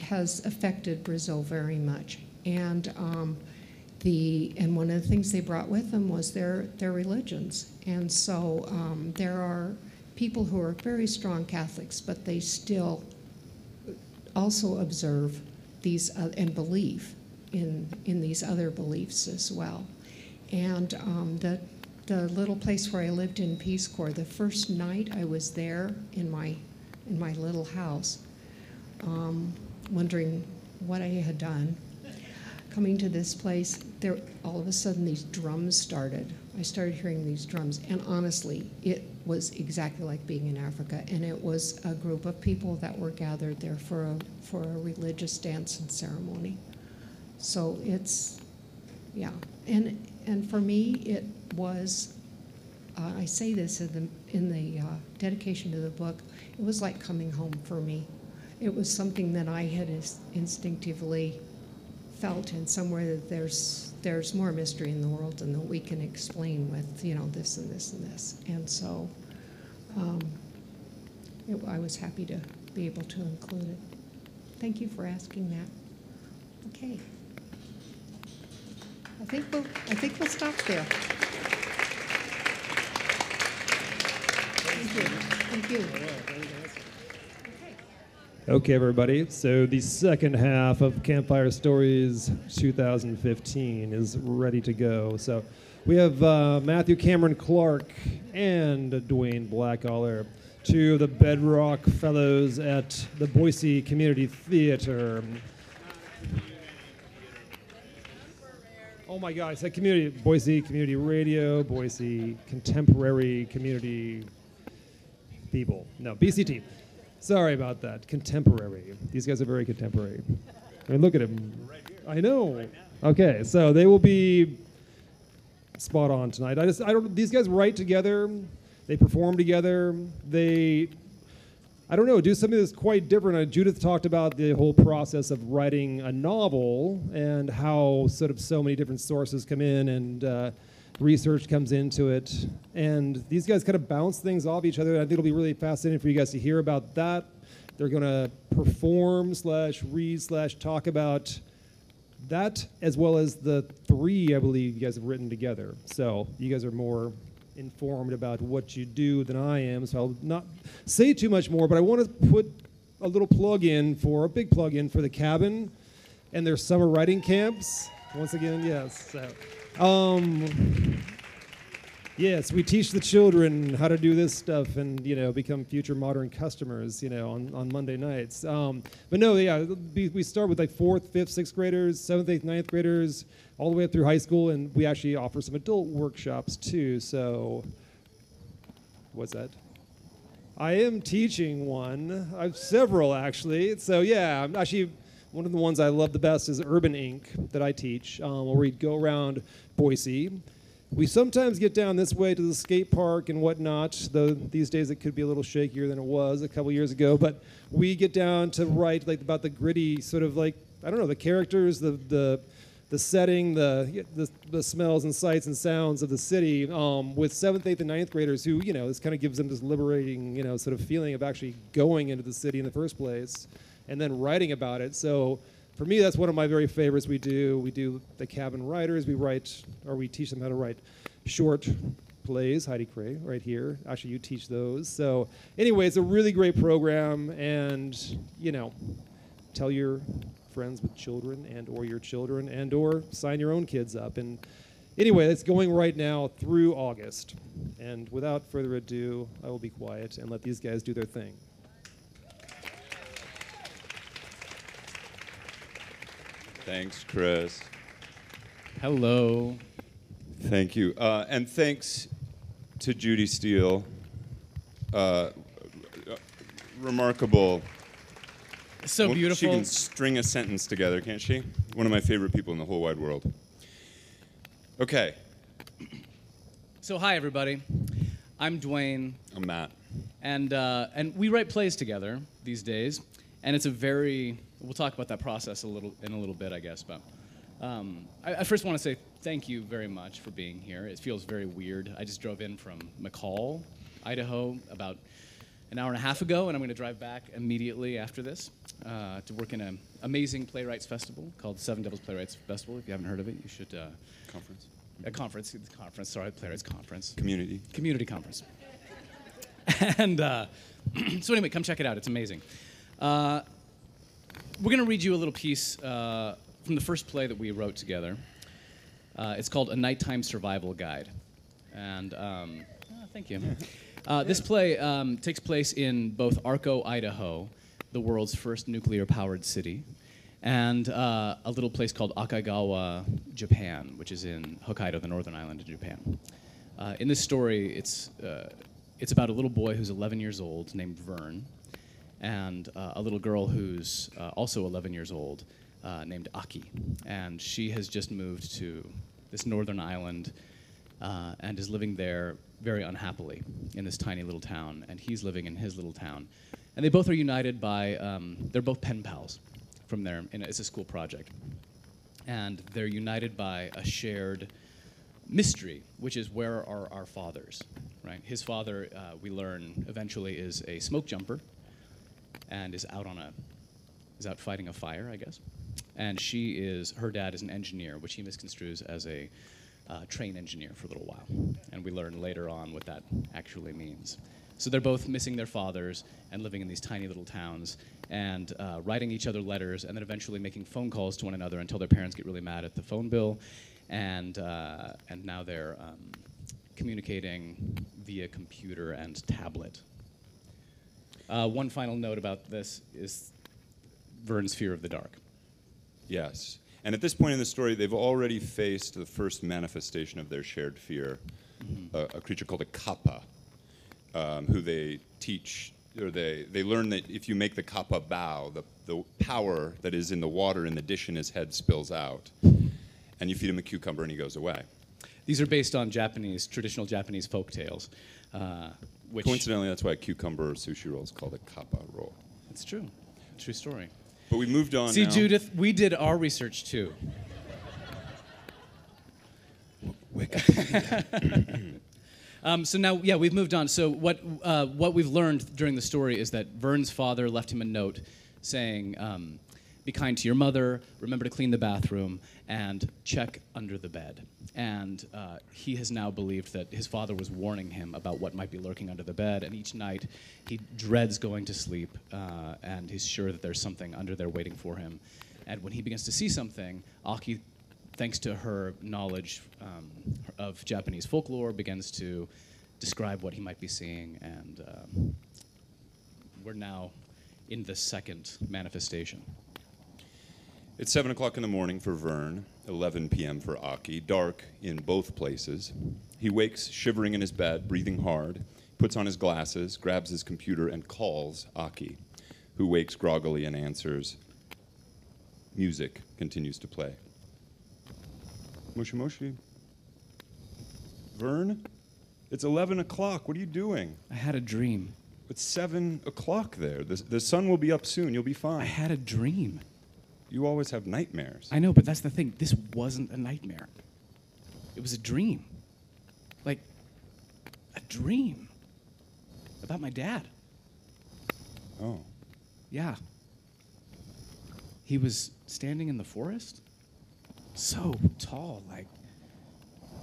has affected Brazil very much, and um, the and one of the things they brought with them was their their religions, and so um, there are people who are very strong Catholics, but they still also observe these uh, and believe in in these other beliefs as well, and um, the the little place where I lived in Peace Corps, the first night I was there in my in my little house, um, wondering what I had done. Coming to this place, there all of a sudden these drums started. I started hearing these drums, and honestly, it was exactly like being in Africa. And it was a group of people that were gathered there for a for a religious dance and ceremony. So it's, yeah, and and for me, it was. Uh, I say this in the in the uh, dedication to the book. It was like coming home for me. It was something that I had instinctively felt in somewhere that there's there's more mystery in the world than that we can explain with you know this and this and this. And so, um, it, I was happy to be able to include it. Thank you for asking that. Okay. I think we'll I think we'll stop there. Thank you. Thank you. Okay, everybody. So the second half of Campfire Stories 2015 is ready to go. So we have uh, Matthew Cameron Clark and Dwayne Blackaller, two of the Bedrock Fellows at the Boise Community Theater. Oh my God! I said community, Boise Community Radio, Boise Contemporary Community people. No, BCT. Sorry about that. Contemporary. These guys are very contemporary. I mean, look at him. I know. Okay, so they will be spot on tonight. I just, I don't. These guys write together. They perform together. They, I don't know, do something that's quite different. Uh, Judith talked about the whole process of writing a novel and how sort of so many different sources come in and. Uh, research comes into it. And these guys kind of bounce things off each other. I think it'll be really fascinating for you guys to hear about that. They're going to perform slash read slash talk about that as well as the three i believe you guys have written together. So you guys are more informed about what you do than i am so i'll not say too much more but i want to put a little plug in for a big plug in for the cabin and their summer writing camps. Once again yes so um, yes, we teach the children how to do this stuff and you know become future modern customers. You know on, on Monday nights. Um, but no, yeah, we, we start with like fourth, fifth, sixth graders, seventh, eighth, ninth graders, all the way up through high school, and we actually offer some adult workshops too. So, what's that? I am teaching one. I have several actually. So yeah, I'm actually one of the ones I love the best is Urban Ink that I teach, um, where we go around Boise. We sometimes get down this way to the skate park and whatnot, though these days it could be a little shakier than it was a couple years ago. But we get down to write like about the gritty sort of like I don't know the characters, the the the setting, the, the the smells and sights and sounds of the city um, with seventh, eighth, and ninth graders who you know this kind of gives them this liberating you know sort of feeling of actually going into the city in the first place and then writing about it. So for me, that's one of my very favorites. We do we do the cabin writers. We write or we teach them how to write short plays. Heidi Cray, right here. Actually, you teach those. So anyway, it's a really great program, and you know, tell your friends with children and or your children and or sign your own kids up and anyway it's going right now through august and without further ado i will be quiet and let these guys do their thing Thanks, Chris. Hello. Thank you. Uh, and thanks to Judy Steele. Uh, remarkable. So Well, beautiful. She can string a sentence together, can't she? One of my favorite people in the whole wide world. Okay, So hi everybody. I'm Dwayne, I'm Matt. and uh, and we write plays together these days, and it's a very. We'll talk about that process a little in a little bit, I guess. But um, I, I first want to say thank you very much for being here. It feels very weird. I just drove in from McCall, Idaho, about an hour and a half ago, and I'm going to drive back immediately after this uh, to work in an amazing playwrights festival called Seven Devils Playwrights Festival. If you haven't heard of it, you should. Uh, Conference. a conference, conference. Sorry, playwrights conference, Community. community conference. and uh, so anyway, come check it out. It's amazing. Uh, we're going to read you a little piece uh, from the first play that we wrote together. Uh, it's called A Nighttime Survival Guide. And um, oh, thank you. Uh, this play um, takes place in both Arco, Idaho, the world's first nuclear powered city, and uh, a little place called Akagawa, Japan, which is in Hokkaido, the northern island of Japan. Uh, in this story, it's, uh, it's about a little boy who's 11 years old named Vern, and uh, a little girl who's uh, also 11 years old uh, named Aki. And she has just moved to this northern island uh, and is living there very unhappily in this tiny little town. And he's living in his little town. And they both are united by, um, they're both pen pals from there. And it's a school project. And they're united by a shared mystery, which is where are our fathers, right? His father, uh, we learn eventually, is a smoke jumper and is out on a is out fighting a fire, I guess. And she is her dad is an engineer, which he misconstrues as a uh, train engineer for a little while, and we learn later on what that actually means. So they're both missing their fathers and living in these tiny little towns and uh, writing each other letters and then eventually making phone calls to one another until their parents get really mad at the phone bill, and uh, and now they're um, communicating via computer and tablet uh, one final note about this is Vern's fear of the dark. Yes. And at this point in the story, they've already faced the first manifestation of their shared fear, a, a creature called a kappa, um, who they teach, or they, they learn that if you make the kappa bow, the, the power that is in the water in the dish in his head spills out. And you feed him a cucumber and he goes away. These are based on Japanese, traditional Japanese folk tales. Uh, which Coincidentally, that's why a cucumber sushi roll is called a kappa roll. It's true. True story. But we moved on See, now. Judith, we did our research too. Um, so now, yeah, we've moved on. So what uh, what we've learned during the story is that Vern's father left him a note saying, um, "Be kind to your mother. Remember to clean the bathroom and check under the bed." And uh, he has now believed that his father was warning him about what might be lurking under the bed. And each night, he dreads going to sleep, uh, and he's sure that there's something under there waiting for him. And when he begins to see something, Aki thanks to her knowledge um, of Japanese folklore, begins to describe what he might be seeing, and um, we're now in the second manifestation. It's 7 o'clock in the morning for Vern, 11 p.m. for Aki, dark in both places. He wakes shivering in his bed, breathing hard, puts on his glasses, grabs his computer, and calls Aki, who wakes groggily and answers. Music continues to play. Moshi Moshi. Vern? It's 11 o'clock. What are you doing? I had a dream. It's 7 o'clock there. The, the sun will be up soon. You'll be fine. I had a dream. You always have nightmares. I know, but that's the thing. This wasn't a nightmare. It was a dream. Like, a dream about my dad. Oh. Yeah. He was standing in the forest, so tall, like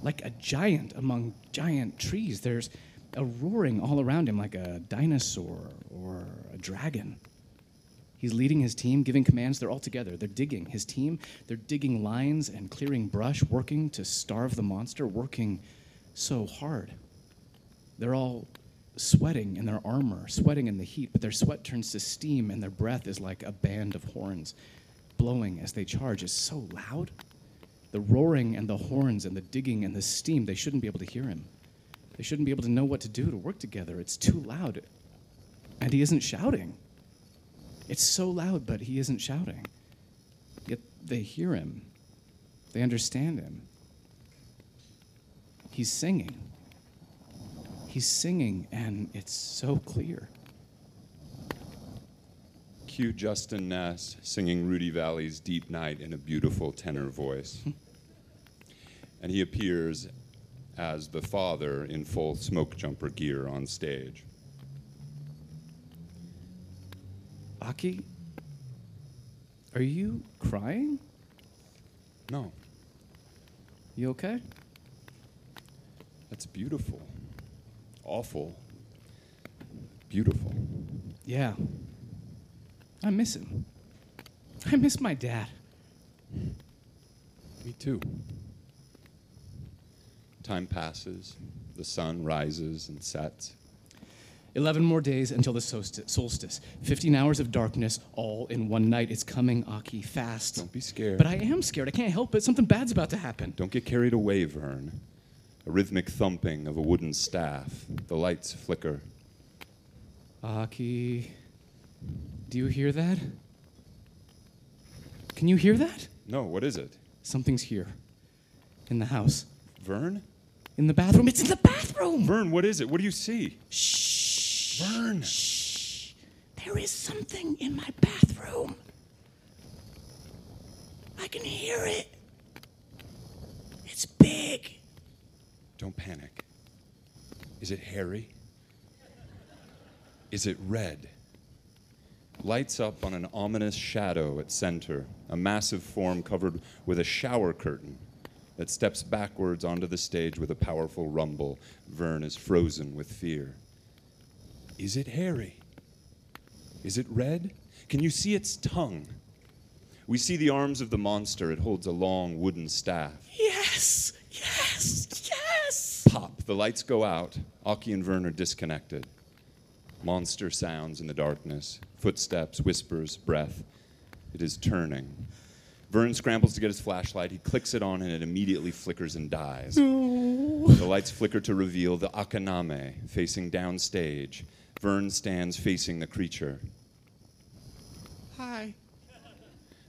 like a giant among giant trees. There's a roaring all around him like a dinosaur or a dragon. He's leading his team, giving commands. They're all together. They're digging. His team, they're digging lines and clearing brush, working to starve the monster, working so hard. They're all sweating in their armor, sweating in the heat, but their sweat turns to steam and their breath is like a band of horns blowing as they charge. It's so loud. The roaring and the horns and the digging and the steam, they shouldn't be able to hear him. They shouldn't be able to know what to do to work together. It's too loud. And he isn't shouting. It's so loud, but he isn't shouting. Yet they hear him, they understand him. He's singing. He's singing, and it's so clear. Cue Justin Ness singing Rudy Vallée's Deep Night in a beautiful tenor voice. and he appears as the father in full smoke jumper gear on stage. Aki, are you crying? No, You okay? that's beautiful. Awful. Beautiful. Yeah. I miss him. I miss my dad. Me too. Time passes, the sun rises and sets. 11 more days until the solstice. 15 hours of darkness all in one night. It's coming, Aki, fast. Don't be scared. But I am scared. I can't help it. Something bad's about to happen. Don't get carried away, Vern. A rhythmic thumping of a wooden staff. The lights flicker. Aki, do you hear that? Can you hear that? No, what is it? Something's here. In the house. Vern? In the bathroom. It's in the bathroom! Vern, what is it? What do you see? Shh. Vern! Shh. There is something in my bathroom. I can hear it. It's big. Don't panic. Is it hairy? Is it red? Lights up on an ominous shadow at center, a massive form covered with a shower curtain that steps backwards onto the stage with a powerful rumble. Vern is frozen with fear. Is it hairy? Is it red? Can you see its tongue? We see the arms of the monster. It holds a long wooden staff. Yes! Yes! Yes! Pop, the lights go out. Aki and Vern are disconnected. Monster sounds in the darkness footsteps, whispers, breath. It is turning. Vern scrambles to get his flashlight. He clicks it on and it immediately flickers and dies. The lights flicker to reveal the Akaname facing downstage. Vern stands facing the creature. Hi.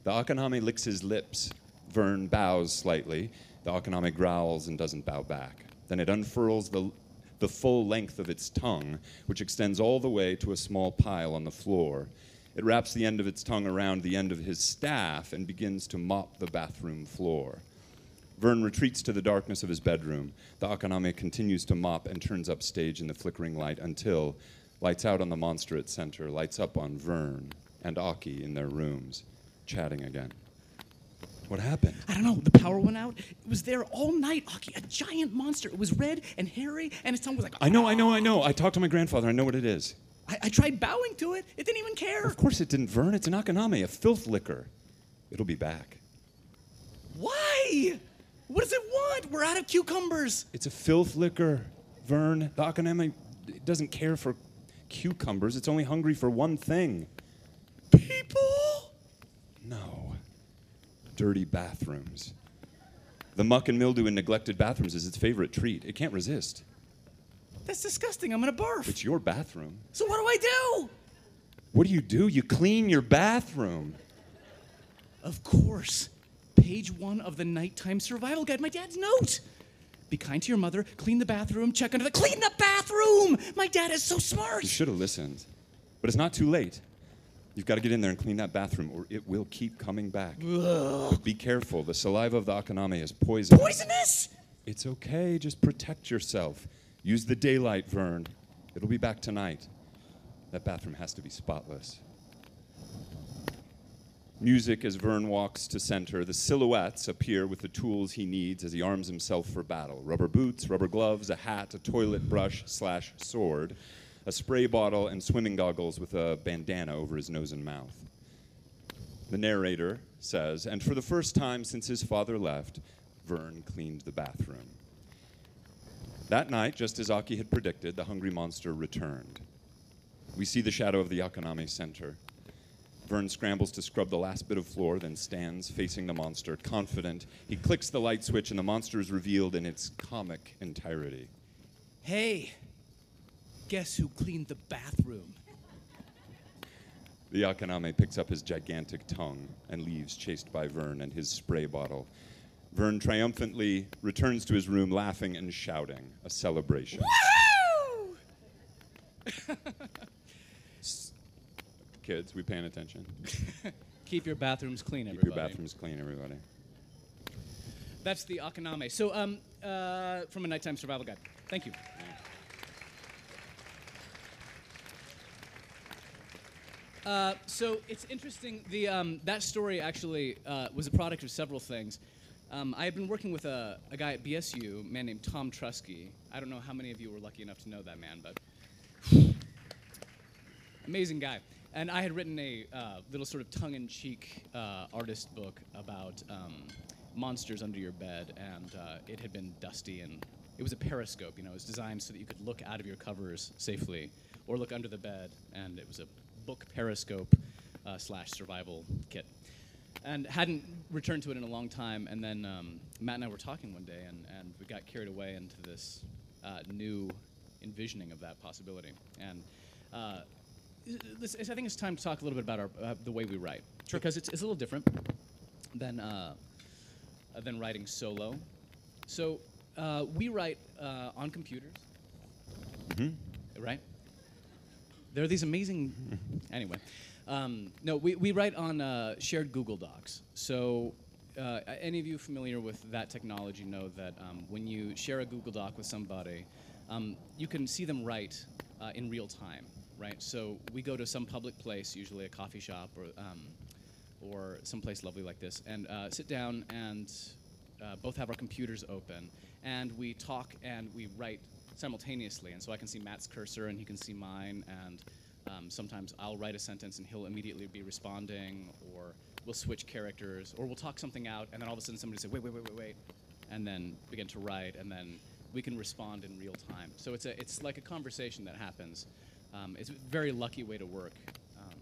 The Akaname licks his lips. Vern bows slightly. The Akaname growls and doesn't bow back. Then it unfurls the, the full length of its tongue, which extends all the way to a small pile on the floor. It wraps the end of its tongue around the end of his staff and begins to mop the bathroom floor. Vern retreats to the darkness of his bedroom. The Akaname continues to mop and turns up stage in the flickering light until lights out on the monster at center, lights up on Vern and Aki in their rooms, chatting again. What happened? I don't know. The power went out. It was there all night, Aki. A giant monster. It was red and hairy, and its tongue was like. I know, I know, ah. I know. I talked to my grandfather. I know what it is. I, I tried bowing to it. It didn't even care. Of course it didn't, Vern. It's an Akaname, a filth licker. It'll be back. Why? What does it want? We're out of cucumbers. It's a filth licker, Vern. The Akaname doesn't care for cucumbers. It's only hungry for one thing. People? No. Dirty bathrooms. The muck and mildew in neglected bathrooms is its favorite treat. It can't resist. That's disgusting. I'm gonna barf. It's your bathroom. So what do I do? What do you do? You clean your bathroom. Of course. Page one of the nighttime survival guide. My dad's note. Be kind to your mother. Clean the bathroom. Check under the. Clean the bathroom. My dad is so smart. You should have listened. But it's not too late. You've got to get in there and clean that bathroom, or it will keep coming back. Be careful. The saliva of the Akaname is poison. Poisonous. It's okay. Just protect yourself. Use the daylight, Vern. It'll be back tonight. That bathroom has to be spotless. Music as Vern walks to center. The silhouettes appear with the tools he needs as he arms himself for battle rubber boots, rubber gloves, a hat, a toilet brush slash sword, a spray bottle, and swimming goggles with a bandana over his nose and mouth. The narrator says, and for the first time since his father left, Vern cleaned the bathroom. That night, just as Aki had predicted, the hungry monster returned. We see the shadow of the Akaname center. Vern scrambles to scrub the last bit of floor, then stands facing the monster, confident. He clicks the light switch, and the monster is revealed in its comic entirety. Hey, guess who cleaned the bathroom? The Akaname picks up his gigantic tongue and leaves, chased by Vern and his spray bottle. Vern triumphantly returns to his room, laughing and shouting, a celebration. Kids, we paying attention? Keep your bathrooms clean, everybody. Keep your bathrooms clean, everybody. That's the Akaname. So, um, uh, from a nighttime survival guide. Thank you. Uh, so it's interesting. The um, that story actually uh, was a product of several things. Um, I had been working with a, a guy at BSU, a man named Tom Trusky. I don't know how many of you were lucky enough to know that man, but amazing guy. And I had written a uh, little sort of tongue-in-cheek uh, artist book about um, monsters under your bed, and uh, it had been dusty, and it was a periscope. You know, it was designed so that you could look out of your covers safely, or look under the bed, and it was a book periscope uh, slash survival kit. And hadn't returned to it in a long time, and then um, Matt and I were talking one day, and, and we got carried away into this uh, new envisioning of that possibility. And uh, this, I think it's time to talk a little bit about our, uh, the way we write, because it's, it's a little different than uh, than writing solo. So uh, we write uh, on computers, right? There are these amazing. anyway, um, no, we, we write on uh, shared Google Docs. So. Uh, any of you familiar with that technology know that um, when you share a Google Doc with somebody, um, you can see them write uh, in real time, right? So we go to some public place, usually a coffee shop or um, or someplace lovely like this, and uh, sit down and uh, both have our computers open, and we talk and we write simultaneously. And so I can see Matt's cursor, and he can see mine, and um, sometimes I'll write a sentence and he'll immediately be responding, or we'll switch characters, or we'll talk something out, and then all of a sudden somebody say, wait, wait, wait, wait, wait, and then begin to write, and then we can respond in real time. So it's a, it's like a conversation that happens. Um, it's a very lucky way to work. Um,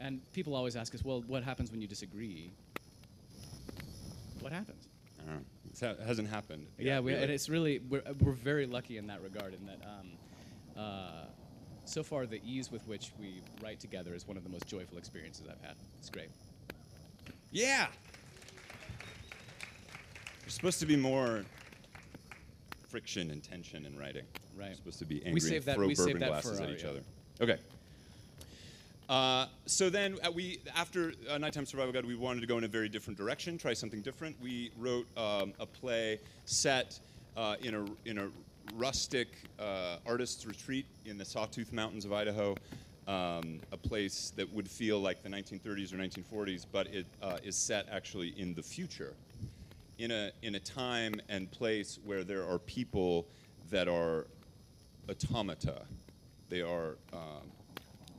and people always ask us, well, what happens when you disagree? What happens? I don't know. It hasn't happened. Yeah, we, really. and it's really we're, we're very lucky in that regard. In that, um, uh, so far, the ease with which we write together is one of the most joyful experiences I've had. It's great. Yeah. There's supposed to be more friction and tension in writing. Right. You're supposed to be angry We save and that- throw we save bourbon that glasses for at each yeah. other. Okay. Uh, so then uh, we, after uh, Nighttime Survival Guide, we wanted to go in a very different direction, try something different. We wrote um, a play set uh, in a in a rustic uh, artist's retreat in the Sawtooth Mountains of Idaho, um, a place that would feel like the 1930s or 1940s, but it uh, is set actually in the future in a in a time and place where there are people that are automata. They are um,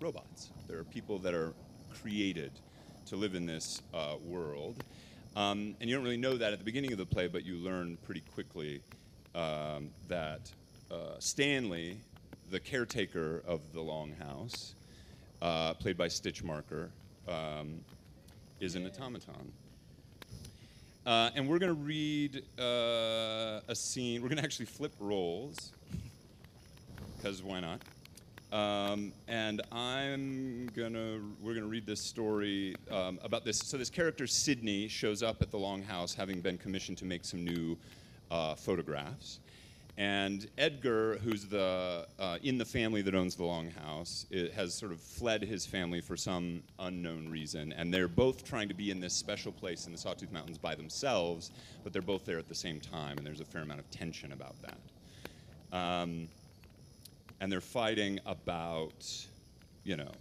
robots. There are people that are created to live in this uh, world, um, and you don't really know that at the beginning of the play, but you learn pretty quickly um, that uh, Stanley, the caretaker of the Longhouse, uh, played by Stitch Marker, um, is an automaton. Uh, and we're going to read uh, a scene. We're going to actually flip roles, because why not? Um, and I'm gonna, we're gonna read this story um, about this. So this character Sydney shows up at the Longhouse, having been commissioned to make some new uh, photographs. And Edgar, who's the uh, in the family that owns the Longhouse, has sort of fled his family for some unknown reason, and they're both trying to be in this special place in the Sawtooth Mountains by themselves, but they're both there at the same time, and there's a fair amount of tension about that. Um, and they're fighting about, you know,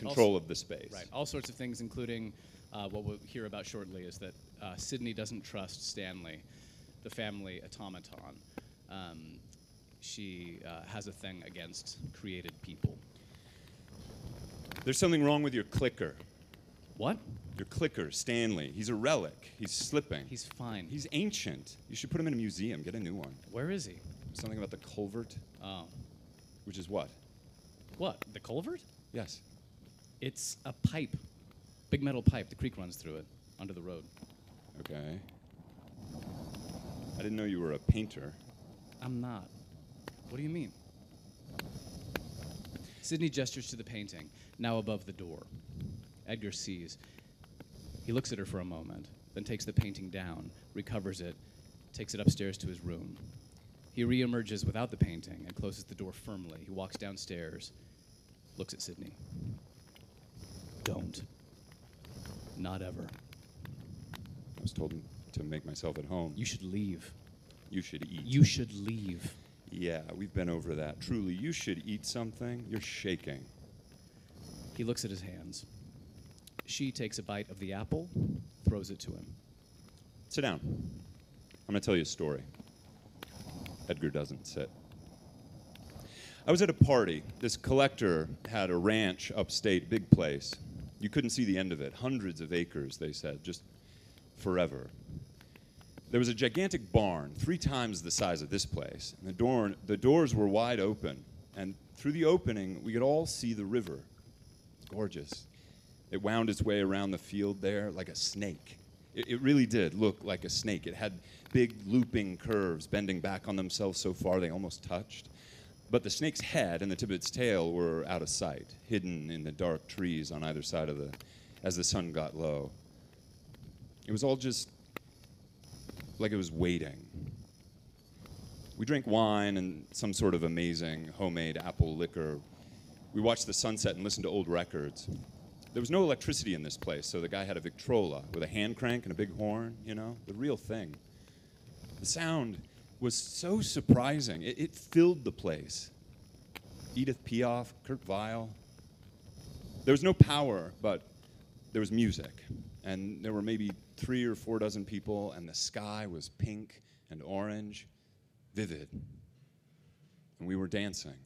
control of the space. Right. All sorts of things, including uh, what we'll hear about shortly, is that uh, Sydney doesn't trust Stanley, the family automaton. Um, she uh, has a thing against created people. There's something wrong with your clicker. What? Your clicker, Stanley. He's a relic. He's slipping. He's fine. He's ancient. You should put him in a museum. Get a new one. Where is he? Something about the culvert, Oh. which is what? What? The culvert? Yes. It's a pipe. Big metal pipe. The creek runs through it, under the road. Okay. I didn't know you were a painter. I'm not. What do you mean? Sydney gestures to the painting, now above the door. Edgar sees. He looks at her for a moment, then takes the painting down, recovers it, takes it upstairs to his room. He reemerges without the painting and closes the door firmly. He walks downstairs, looks at Sydney. Don't. Not ever. I was told to make myself at home. You should leave. You should eat. You should leave. Yeah, we've been over that. Truly, you should eat something. You're shaking. He looks at his hands. She takes a bite of the apple, throws it to him. Sit down. I'm going to tell you a story. Edgar doesn't sit. I was at a party. This collector had a ranch upstate, big place. You couldn't see the end of it. Hundreds of acres, they said, just forever. There was a gigantic barn, three times the size of this place. And the, door, the doors were wide open. And through the opening, we could all see the river. Gorgeous. It wound its way around the field there like a snake. It, it really did look like a snake. It had big looping curves bending back on themselves so far they almost touched. But the snake's head and the tip of its tail were out of sight, hidden in the dark trees on either side of the as the sun got low. It was all just like it was waiting. We drank wine and some sort of amazing homemade apple liquor. We watched the sunset and listened to old records. There was no electricity in this place, so the guy had a Victrola with a hand crank and a big horn, you know, the real thing. The sound was so surprising, it, it filled the place. Edith Piaf, Kurt Weill. There was no power, but there was music. And there were maybe three or four dozen people, and the sky was pink and orange, vivid. And we were dancing.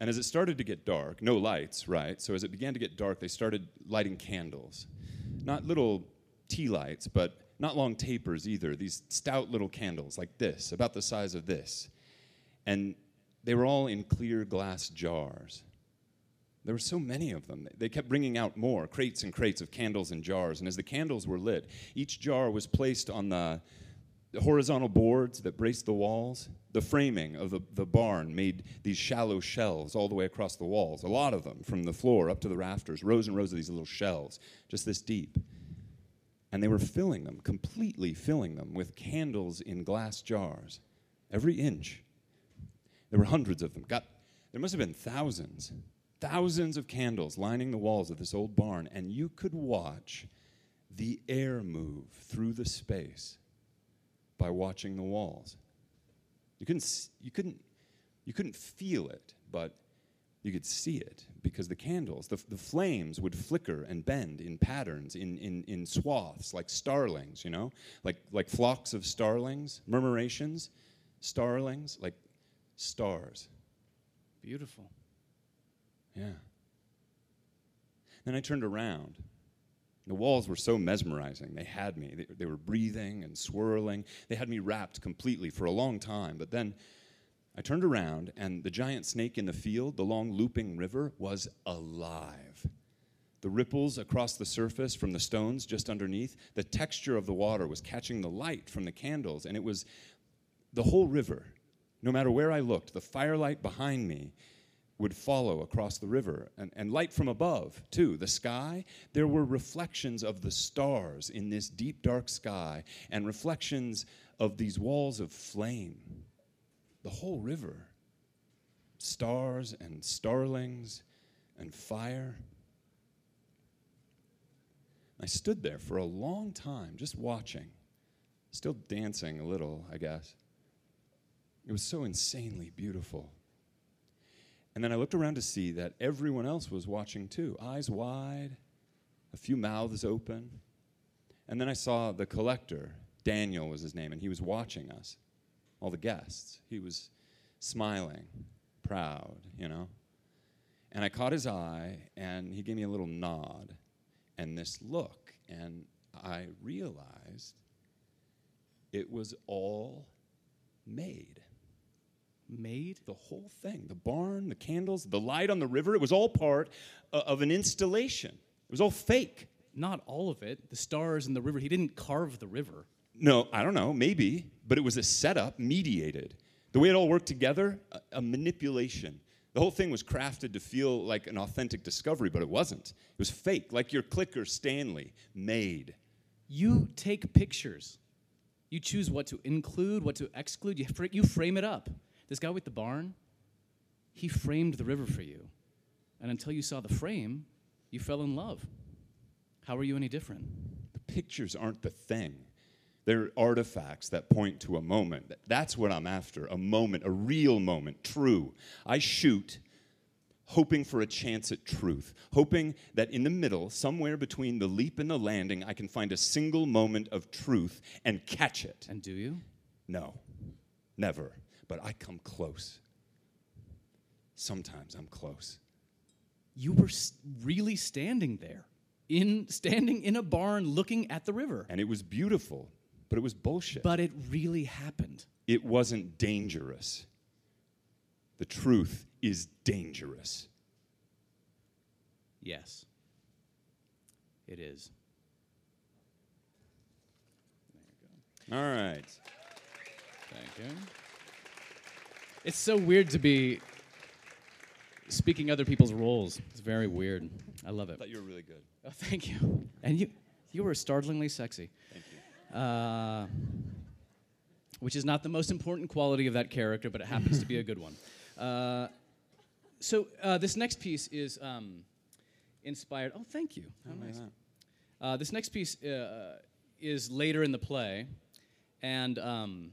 And as it started to get dark, no lights, right? So as it began to get dark, they started lighting candles. Not little tea lights, but not long tapers either. These stout little candles like this, about the size of this. And they were all in clear glass jars. There were so many of them. They kept bringing out more, crates and crates of candles and jars. And as the candles were lit, each jar was placed on the, horizontal boards that braced the walls. The framing of the, the barn made these shallow shelves all the way across the walls, a lot of them, from the floor up to the rafters, rows and rows of these little shelves, just this deep. And they were filling them, completely filling them with candles in glass jars, every inch. There were hundreds of them. There must have been thousands, thousands of candles lining the walls of this old barn, and you could watch the air move through the space by watching the walls. You couldn't, you couldn't, you couldn't feel it, but you could see it because the candles, the, the flames would flicker and bend in patterns, in, in, in swaths, like starlings, you know? Like, like flocks of starlings, murmurations, starlings, like stars. Beautiful. Yeah. Then I turned around. The walls were so mesmerizing. They had me. They, they were breathing and swirling. They had me wrapped completely for a long time. But then I turned around, and the giant snake in the field, the long looping river, was alive. The ripples across the surface from the stones just underneath, the texture of the water was catching the light from the candles, and it was the whole river. No matter where I looked, the firelight behind me would follow across the river, and, and light from above, too. The sky, there were reflections of the stars in this deep, dark sky, and reflections of these walls of flame. The whole river. Stars and starlings and fire. I stood there for a long time, just watching, still dancing a little, I guess. It was so insanely beautiful. And then I looked around to see that everyone else was watching too, eyes wide, a few mouths open. And then I saw the collector, Daniel was his name, and he was watching us, all the guests. He was smiling, proud, you know. And I caught his eye, and he gave me a little nod and this look, and I realized it was all made. Made? The whole thing the barn, the candles, the light on the river it was all part uh, of an installation. It was all fake. Not all of it. The stars and the river. He didn't carve the river. No, I don't know, maybe, but it was a setup mediated. The way it all worked together, a, a manipulation. The whole thing was crafted to feel like an authentic discovery, but it wasn't. It was fake, like your clicker Stanley, made. You take pictures. You choose what to include, what to exclude. You, you frame it up. This guy with the barn, he framed the river for you. And until you saw the frame, you fell in love. How are you any different? The pictures aren't the thing. They're artifacts that point to a moment. That's what I'm after a moment, a real moment, true. I shoot hoping for a chance at truth, hoping that in the middle, somewhere between the leap and the landing, I can find a single moment of truth and catch it. And do you? No, never. But I come close. Sometimes I'm close. You were s- really standing there, in standing in a barn looking at the river. And it was beautiful, but it was bullshit. But it really happened. it wasn't dangerous. The truth is dangerous. Yes. It is. All right. Thank you. It's so weird to be speaking other people's roles. It's very weird. I love I it. thought you were really good. Oh, thank you. And you, you were startlingly sexy. Thank you. Uh, which is not the most important quality of that character, but it happens to be a good one. Uh, so uh, this next piece is um, inspired. Oh, thank you. How nice. Uh, this next piece uh, is later in the play, and um,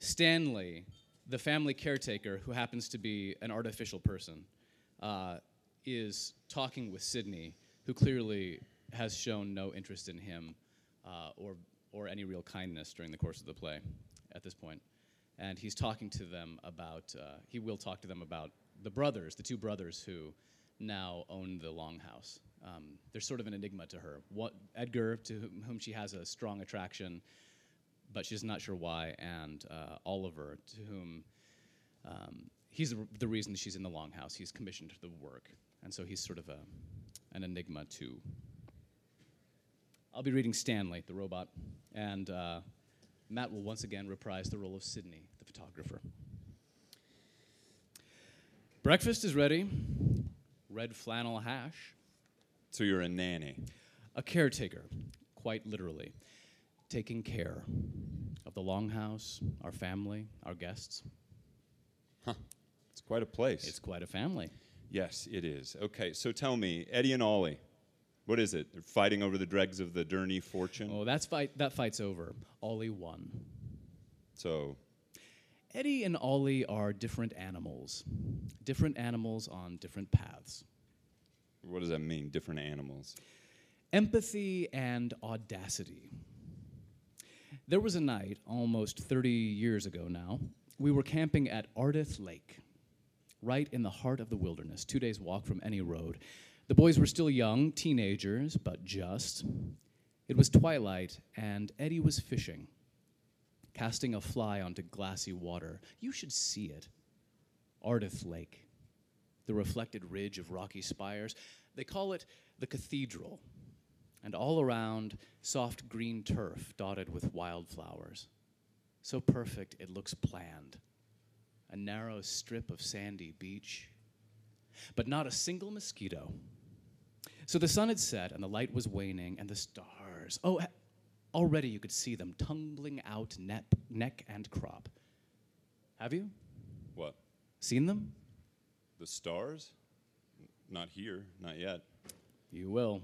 Stanley, the family caretaker, who happens to be an artificial person, uh, is talking with Sydney, who clearly has shown no interest in him uh, or, or any real kindness during the course of the play at this point. And he's talking to them about, uh, he will talk to them about the brothers, the two brothers who now own the longhouse. Um, there's sort of an enigma to her. What, Edgar, to whom she has a strong attraction, but she's not sure why, and uh, Oliver, to whom um, he's the, reason she's in the longhouse. He's commissioned the work, and so he's sort of a, an enigma too. I'll be reading Stanley, the robot, and uh, Matt will once again reprise the role of Sydney, the photographer. Breakfast is ready. Red flannel hash. So you're a nanny. A caretaker, quite literally, taking care of the longhouse, our family, our guests. Huh. It's quite a place. It's quite a family. yes, it is. Okay, so tell me, Eddie and Ollie, what is it? They're fighting over the dregs of the Durney fortune. Oh, that's fight. That fight's over. Ollie won. So Eddie and Ollie are different animals, different animals on different paths. what does that mean? Different animals. Empathy and audacity. There was a night, almost 30 years ago now, we were camping at Ardith Lake, right in the heart of the wilderness, two days' walk from any road. The boys were still young, teenagers, but just. It was twilight, and Eddie was fishing, casting a fly onto glassy water. You should see it. Ardith Lake, the reflected ridge of rocky spires. They call it the cathedral, and all around, soft green turf dotted with wildflowers. So perfect it looks planned. A narrow strip of sandy beach, but not a single mosquito. So the sun had set and the light was waning, and the stars. Oh, already you could see them tumbling out neck, neck and crop. Have you What? seen them? The stars? Not here, not yet. You will.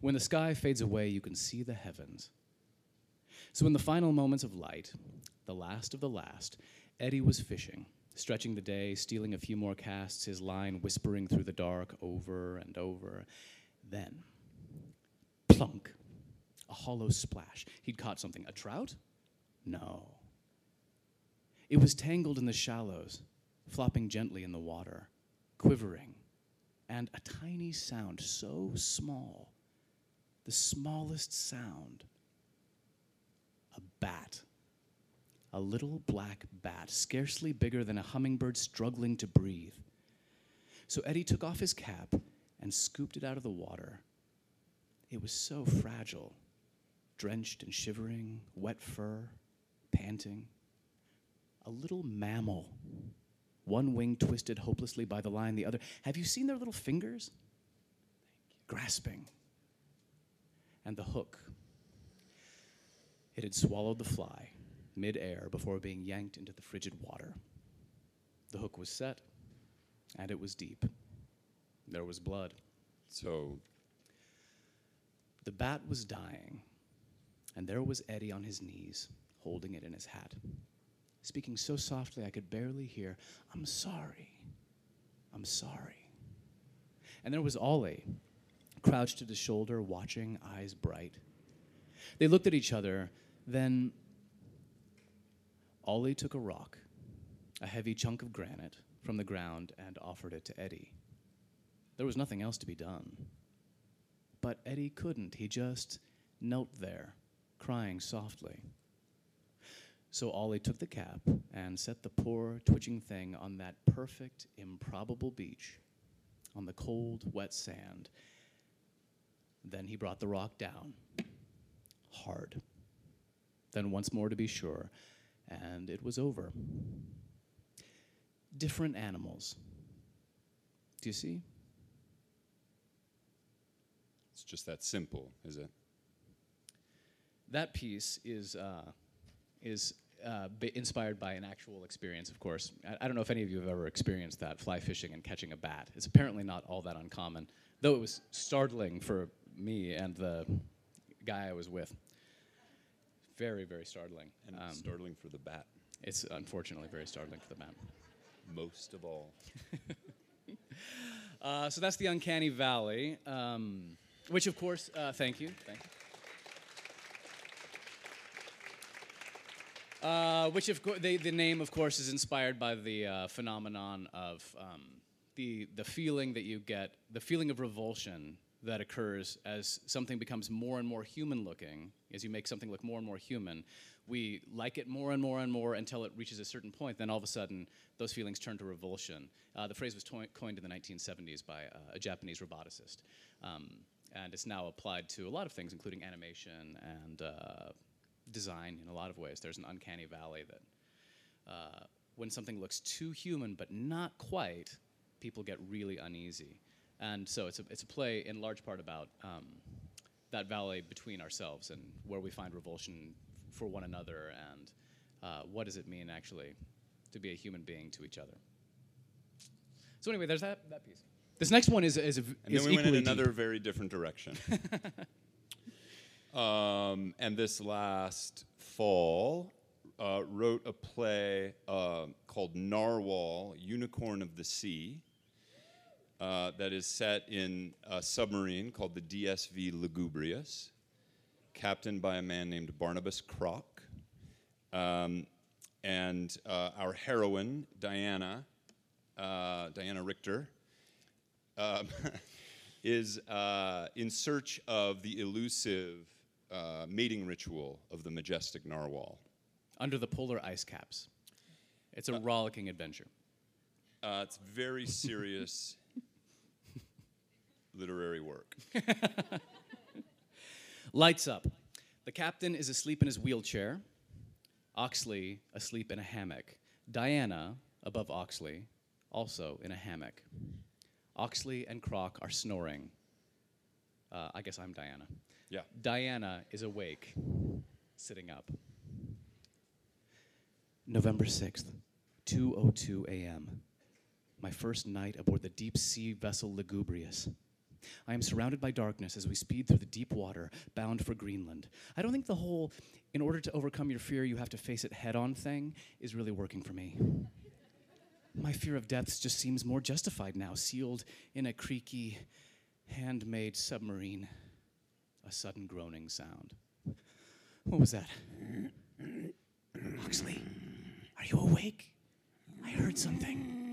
When the sky fades away, you can see the heavens. So, in the final moments of light, the last of the last, Eddie was fishing, stretching the day, stealing a few more casts, his line whispering through the dark over and over. Then, plunk, a hollow splash. He'd caught something. A trout? No. It was tangled in the shallows, flopping gently in the water, quivering and a tiny sound so small, the smallest sound. A bat. A little black bat, scarcely bigger than a hummingbird struggling to breathe. So Eddie took off his cap and scooped it out of the water. It was so fragile, drenched and shivering, wet fur, panting. A little mammal one wing twisted hopelessly by the line, the other. Have you seen their little fingers? Grasping. And the hook. It had swallowed the fly mid-air before being yanked into the frigid water. The hook was set, and it was deep. There was blood. So The bat was dying, and there was Eddie on his knees, holding it in his hat, speaking so softly I could barely hear, I'm sorry. I'm sorry. And there was Ollie, crouched at his shoulder, watching, eyes bright. They looked at each other, then Ollie took a rock, a heavy chunk of granite, from the ground and offered it to Eddie. There was nothing else to be done. But Eddie couldn't. He just knelt there, crying softly. So Ollie took the cap and set the poor, twitching thing on that perfect, improbable beach, on the cold, wet sand. Then he brought the rock down, hard. Then once more to be sure, and it was over. Different animals. Do you see? It's just that simple, is it? That piece is uh, is uh, inspired by an actual experience, of course. I, I don't know if any of you have ever experienced that fly fishing and catching a bat. It's apparently not all that uncommon, though it was startling for me and the guy I was with. Very, very startling. And Um, startling for the bat, it's unfortunately very startling for the bat. most of all. Uh, so that's the Uncanny Valley, um, which, of course, uh, thank you. Thank you. Uh, which, of course, the name, of course, is inspired by the uh, phenomenon of um, the the feeling that you get, the feeling of revulsion that occurs as something becomes more and more human-looking. As you make something look more and more human, we like it more and more and more until it reaches a certain point. Then all of a sudden, those feelings turn to revulsion. Uh, the phrase was coined in the 1970s by uh, a Japanese roboticist, um, and it's now applied to a lot of things, including animation and uh, design in a lot of ways. There's an uncanny valley that uh, when something looks too human but not quite, people get really uneasy. And so it's a, it's a play in large part about um, that valley between ourselves and where we find revulsion for one another and uh, what does it mean actually to be a human being to each other. So anyway, there's that, that piece. This next one is, is, a, And is then we went in equally deep. another very different direction. um, and this last fall, uh, wrote a play uh, called Narwhal, Unicorn of the Sea, uh, that is set in a submarine called the DSV Lugubrious, captained by a man named Barnabas Kroc. Um, and uh, our heroine, Diana, uh, Diana Richter, um, is uh, in search of the elusive uh, mating ritual of the majestic narwhal. under the polar ice caps. It's a rollicking adventure. Uh, it's very serious literary work. Lights up. The captain is asleep in his wheelchair. Oxley asleep in a hammock. Diana, above Oxley, also in a hammock. Oxley and Kroc are snoring. Uh, I guess I'm Diana. Yeah. Diana is awake, sitting up. November 6th, 2:02 a.m. My first night aboard the deep sea vessel Lugubrious. I am surrounded by darkness as we speed through the deep water, bound for Greenland. I don't think the whole in order to overcome your fear you have to face it head on thing is really working for me. My fear of depths just seems more justified now, sealed in a creaky, handmade submarine. A sudden groaning sound. What was that? Oxley, are you awake? I heard something.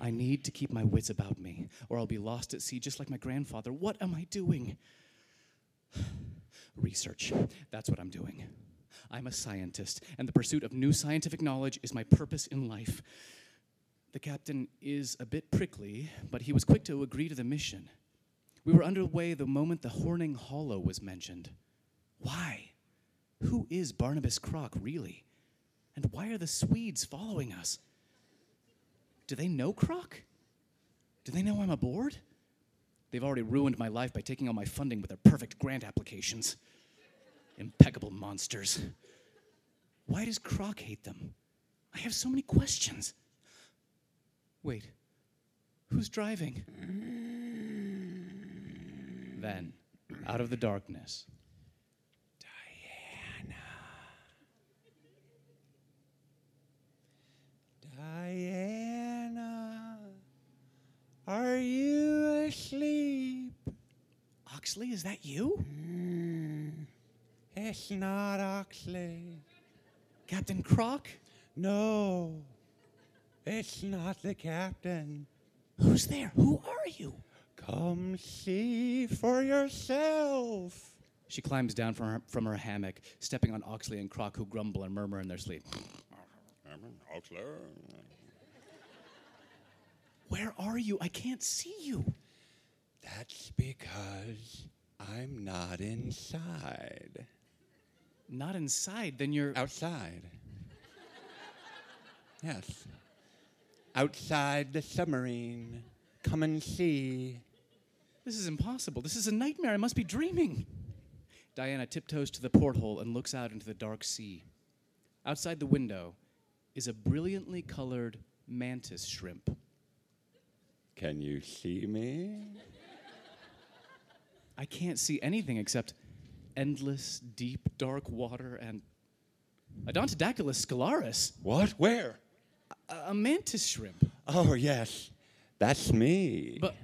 I need to keep my wits about me, or I'll be lost at sea just like my grandfather. What am I doing? Research. That's what I'm doing. I'm a scientist, and the pursuit of new scientific knowledge is my purpose in life. The captain is a bit prickly, but he was quick to agree to the mission. We were underway the moment the Horning Hollow was mentioned. Why? Who is Barnabas Kroc, really? And why are the Swedes following us? Do they know Kroc? Do they know I'm aboard? They've already ruined my life by taking all my funding with their perfect grant applications. Impeccable monsters. Why does Kroc hate them? I have so many questions. Wait, who's driving? Then, out of the darkness, Diana. Diana, are you asleep? Oxley, is that you? Hmm. It's not Oxley. Captain Kroc? No, it's not the captain. Who's there? Who are you? Come see for yourself. She climbs down from her, from her hammock, stepping on Oxley and Kroc, who grumble and murmur in their sleep. Where are you? I can't see you. That's because I'm not inside. Not inside, then you're. Outside. yes. Outside the submarine. Come and see. This is impossible. This is a nightmare. I must be dreaming. Diana tiptoes to the porthole and looks out into the dark sea. Outside the window is a brilliantly colored mantis shrimp. Can you see me? I can't see anything except endless, deep, dark water and. Odontodactylus scalaris, What? Where? a, a mantis shrimp. Oh, yes. That's me. But,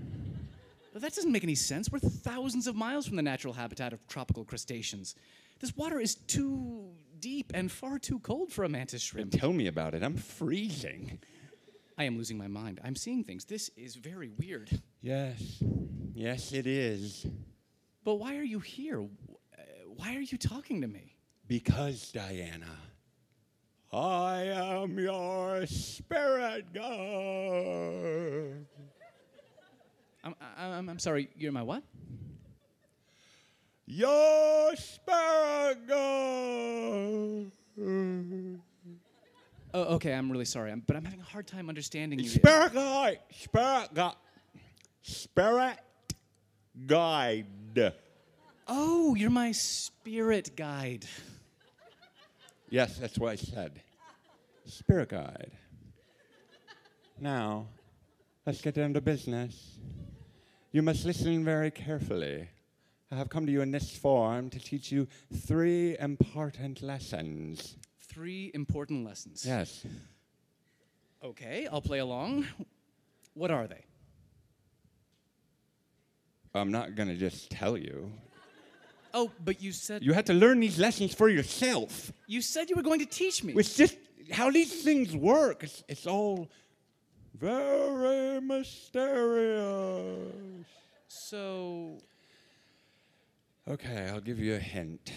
but that doesn't make any sense. We're thousands of miles from the natural habitat of tropical crustaceans. This water is too deep and far too cold for a mantis shrimp. Tell me about it. I'm freezing. I am losing my mind. I'm seeing things. This is very weird. Yes. Yes, it is. But why are you here? Uh, Why are you talking to me? Because, Diana, I am your spirit guide. I'm, I'm, I'm sorry, you're my what? Your spirit guide. Oh, okay, I'm really sorry. I'm, but I'm having a hard time understanding you. Spirit guide. Spirit guide. Spirit guide. Oh, you're my spirit guide. Yes, that's what I said. Spirit guide. Now, let's get down to business. You must listen very carefully. I have come to you in this form to teach you three important lessons. Three important lessons. Yes. Okay, I'll play along. What are they? I'm not going to just tell you. Oh, but you said You had to learn these lessons for yourself. you said you were going to teach me. It's just how these things work. It's, it's all very mysterious. So, Okay, I'll give you a hint.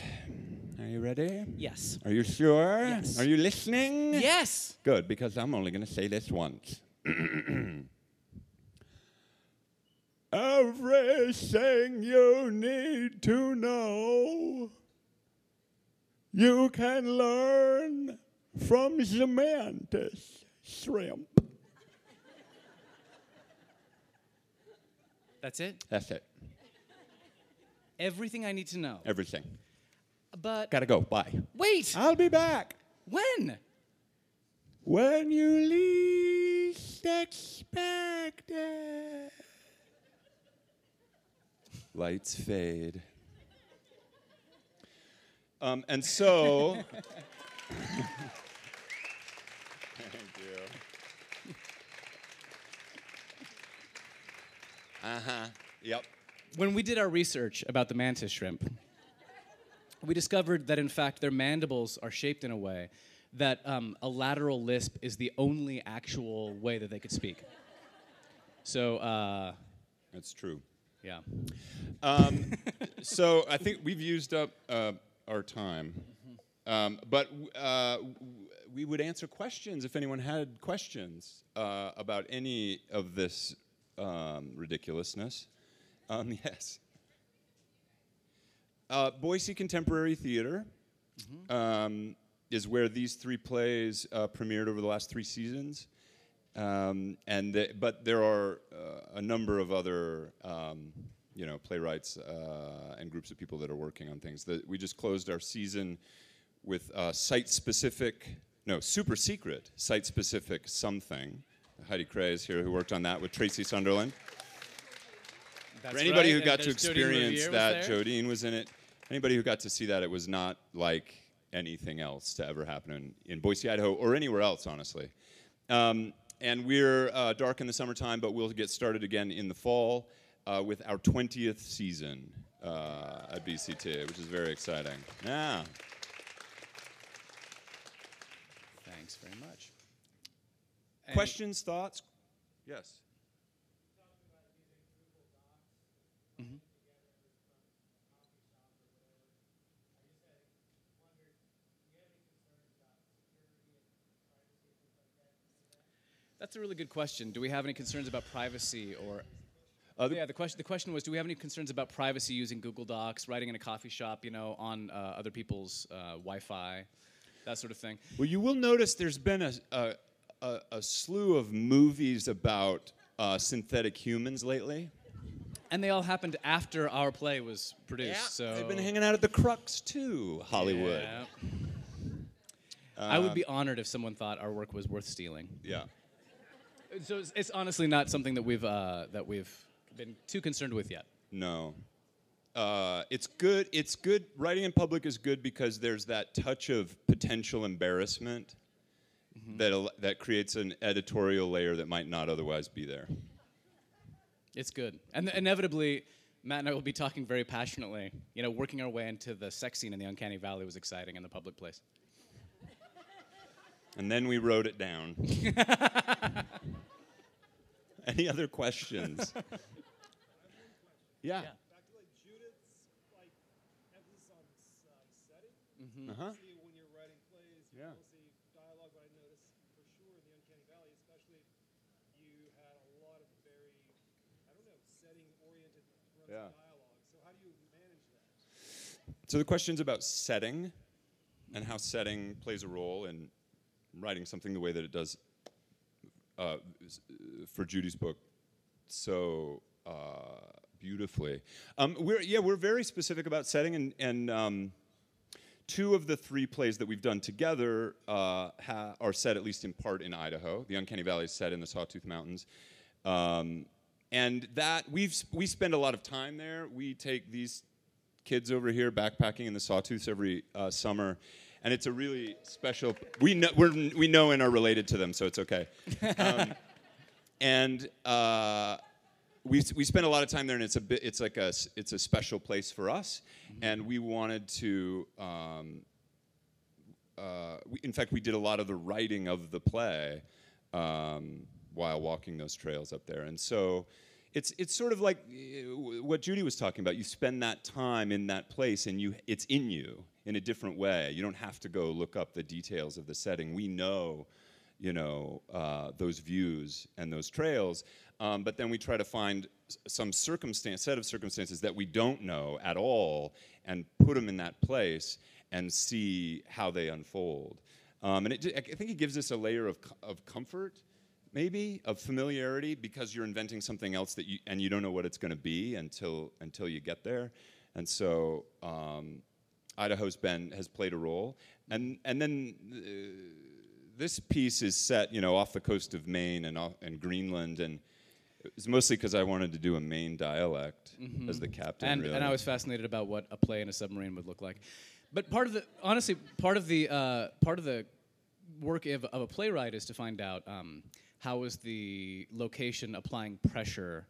Are you ready? yes. Are you sure? Yes. Are you listening? Yes. Good, because I'm only going to say this once. Everything you need to know, you can learn from the mantis shrimp. That's it? That's it. Everything I need to know. Everything. But Gotta go. Bye. wait. I'll be back. When? When you least expect it. Lights fade. Um, and so. Thank you. Uh huh. Yep. When we did our research about the mantis shrimp, we discovered that in fact their mandibles are shaped in a way that um, a lateral lisp is the only actual way that they could speak. So, uh, That's true. yeah. Um, so I think we've used up uh, our time, um, but uh, w- we would answer questions if anyone had questions uh, about any of this um, ridiculousness. Um, yes. Uh, Boise Contemporary Theater um, is where these three plays uh, premiered over the last three seasons. Um, and the, but there are uh, a number of other um, you know playwrights uh, and groups of people that are working on things. That we just closed our season with uh, site-specific, no, super secret site-specific something. Heidi Cray is here, who worked on that with Tracy Sunderland. For anybody who got to experience that, Jodine was in it. Anybody who got to see that, it was not like anything else to ever happen in, in Boise, Idaho, or anywhere else, honestly. Um, and we're uh, dark in the summertime, but we'll get started again in the fall uh, with our 20th season uh, at BCT, which is very exciting. Yeah. Thanks very much. Questions, thoughts? Yes. That's a really good question. Do we have any concerns about privacy or? Uh, the- yeah, the question. The question was, do we have any concerns about privacy using Google Docs, writing in a coffee shop, you know, on uh, other people's uh, Wi-Fi, that sort of thing? Well, you will notice there's been a, a, a, a slew of movies about uh, synthetic humans lately. And they all happened after our play was produced. so they've been hanging out at the Crux too, Hollywood. Yeah. I would be honored if someone thought our work was worth stealing. Yeah. So it's, it's honestly not something that we've uh, that we've been too concerned with yet. No. Uh, it's good. It's good. Writing in public is good because there's that touch of potential embarrassment that al- that creates an editorial layer that might not otherwise be there. It's good. And inevitably, Matt and I will be talking very passionately. You know, working our way into the sex scene in the Uncanny Valley was exciting in the public place. And then we wrote it down. Any other questions? yeah. Back to like Judith's like emphasis on uh, setting. Uh-huh. See, when you're writing plays, you Yeah. mostly dialogue. But I noticed for sure in the Uncanny Valley, especially, you had a lot of very, I don't know, setting-oriented runs Yeah. of dialogue. So how do you manage that? So the question's about setting and how setting plays a role in writing something the way that it does uh, for Judy's book so uh, beautifully. Um, we're yeah, we're very specific about setting, and and um, two of the three plays that we've done together uh, are set at least in part in Idaho. The Uncanny Valley is set in the Sawtooth Mountains. Um, and that we've we spend a lot of time there. We take these kids over here backpacking in the Sawtooths every uh, summer, and it's a really special. We know we're, we know and are related to them, so it's okay. Um, and uh, we we spend a lot of time there, and it's a bit it's like a it's a special place for us, and we wanted to. Um, uh, we, in fact, we did a lot of the writing of the play um, while walking those trails up there, and so it's it's sort of like uh, w- what Judy was talking about. You spend that time in that place, and you it's in you in a different way. You don't have to go look up the details of the setting. We know, you know, uh, those views and those trails, um, but then we try to find some circumstance set of circumstances that we don't know at all, and put them in that place and see how they unfold. Um, and it, I think it gives us a layer of, of comfort, maybe of familiarity, because you're inventing something else that you and you don't know what it's going to be until until you get there. And so um, Idaho's been has played a role, and and then. Uh, this piece is set, you know, off the coast of Maine and, off, and Greenland, and it was mostly because I wanted to do a Maine dialect as the captain. and, really. and I was fascinated about what a play in a submarine would look like. But part of the honestly, part of the uh, part of the work of, of a playwright is to find out um, how is the location applying pressure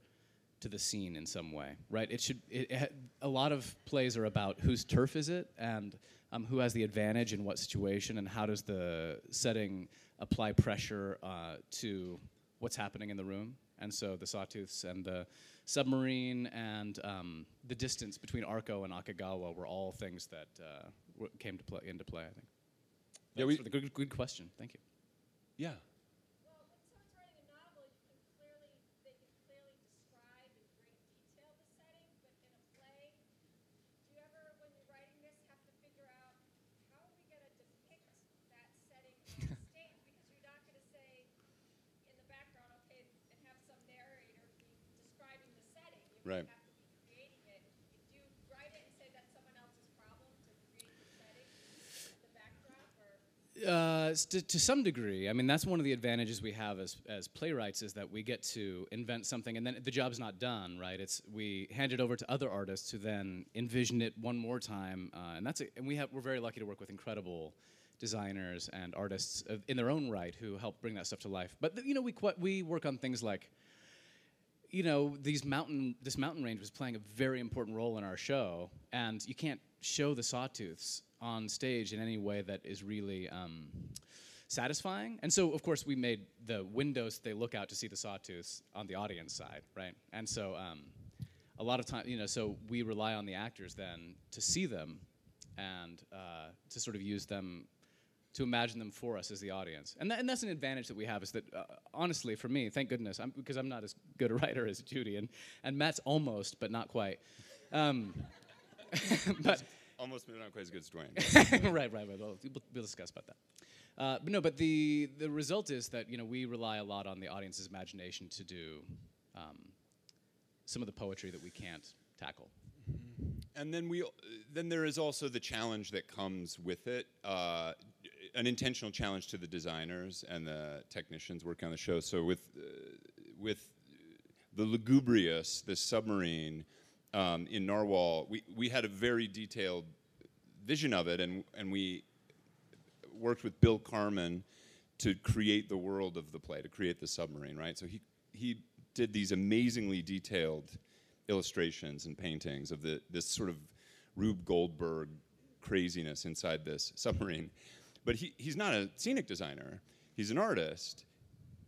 to the scene in some way, right? It should. It, it, a lot of plays are about whose turf is it and um, who has the advantage in what situation, and how does the setting apply pressure uh, to what's happening in the room. And so the Sawtooths and the submarine and um, the distance between Arco and Akagawa were all things that uh, came to play into play. I think. Yeah, we- good, good question. Thank you. yeah. Well, when someone's writing a novel, you can clearly, they can clearly describe in great detail the setting, but in a play, do you ever, when you're writing this, have to figure out how are we gonna depict that setting on stage? Because you're not gonna say in the background, okay, and have some narrator be describing the setting. You Right. have to be creating it. Do you write it and say that's someone else's problem to create the setting, the backdrop, or? Uh, to, to some degree, I mean that's one of the advantages we have as, as playwrights is that we get to invent something and then the job's not done, right? It's we hand it over to other artists who then envision it one more time, uh, and that's a, and we have we're very lucky to work with incredible designers and artists in their own right who help bring that stuff to life. But you know we qu- we work on things like you know these mountain this mountain range was playing a very important role in our show and you can't show the sawtooths on stage in any way that is really um, satisfying. And so of course we made the windows they look out to see the sawtooths on the audience side right? And so um, a lot of time you know so we rely on the actors then to see them and uh, to sort of use them to imagine them for us as the audience. And, that, and that's an advantage that we have is that, uh, honestly, for me, thank goodness, I'm, because I'm not as good a writer as Judy, and, and Matt's almost, but not quite. Um, but Almost but not quite as good as Dwayne. right, right, right. We'll, we'll- we'll discuss about that. Uh, but no, but the the result is that you know we rely a lot on the audience's imagination to do um, some of the poetry that we can't tackle. And then we, then there is also the challenge that comes with it, uh, an intentional challenge to the designers and the technicians working on the show. So with uh, with the lugubrious, the submarine um, in Narwhal, we we had a very detailed vision of it, and and we worked with Bill Carman to create the world of the play, to create the submarine, right? So he he did these amazingly detailed illustrations and paintings of the this sort of Rube Goldberg craziness inside this submarine. But he, he's not a scenic designer. He's an artist.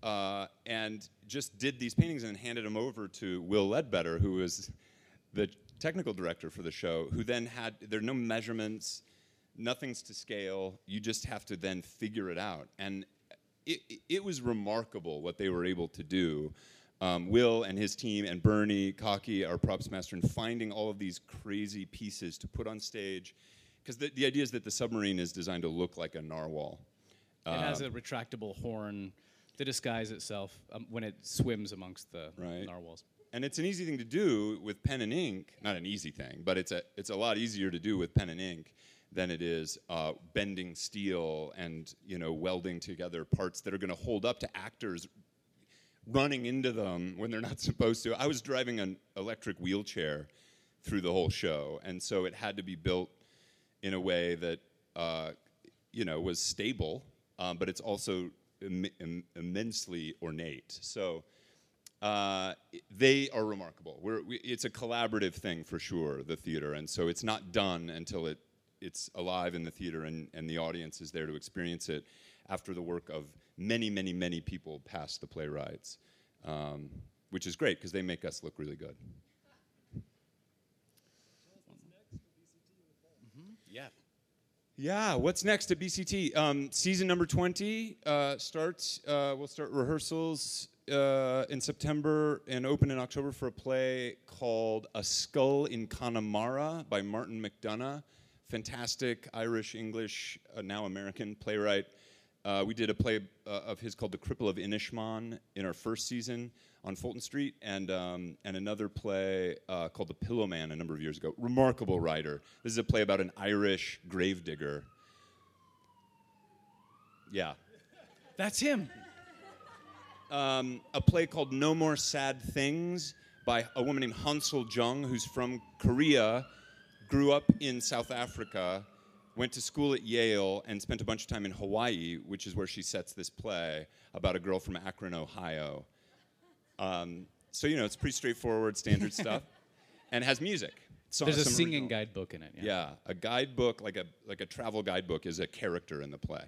Uh, and just did these paintings and handed them over to Will Ledbetter, who was the technical director for the show, who then had, there are no measurements, nothing's to scale. You just have to then figure it out. And it, it- was remarkable what they were able to do. Um, Will and his team and Bernie Cocky, our props master, in finding all of these crazy pieces to put on stage. Because the, the idea is that the submarine is designed to look like a narwhal. it has a retractable horn to disguise itself um, when it swims amongst the Right. narwhals. And it's an easy thing to do with pen and ink. Not an easy thing, but it's a it's a lot easier to do with pen and ink than it is uh, bending steel and you know welding together parts that are going to hold up to actors running into them when they're not supposed to. I was driving an electric wheelchair through the whole show, and so it had to be built in a way that uh, you know was stable, um, but it's also Im- im- immensely ornate. So uh, they are remarkable. We, it's a collaborative thing for sure, the theater, and so it's not done until it it's alive in the theater and, and the audience is there to experience it after the work of many, many, many people past the playwrights, um, which is great because they make us look really good. Yeah. Yeah, what's next at BCT? Um, season number 20 uh, starts. Uh, we'll start rehearsals uh, in September and open in October for a play called A Skull in Connemara by Martin McDonagh. Fantastic Irish, English, uh, now American playwright. Uh, we did a play uh, of his called The Cripple of Inishmaan in our first season on Fulton Street, and, um, and another play uh, called The Pillowman a number of years ago. Remarkable writer. This is a play about an Irish gravedigger. Yeah. That's him. Um, a play called No More Sad Things by a woman named Hansol Jung, who's from Korea, grew up in South Africa, went to school at Yale, and spent a bunch of time in Hawaii, which is where she sets this play about a girl from Akron, Ohio. Um, so, you know, it's pretty straightforward, standard stuff, and has music. So- There's a singing original- guidebook in it. yeah, a guidebook, like a like a travel guidebook, is a character in the play.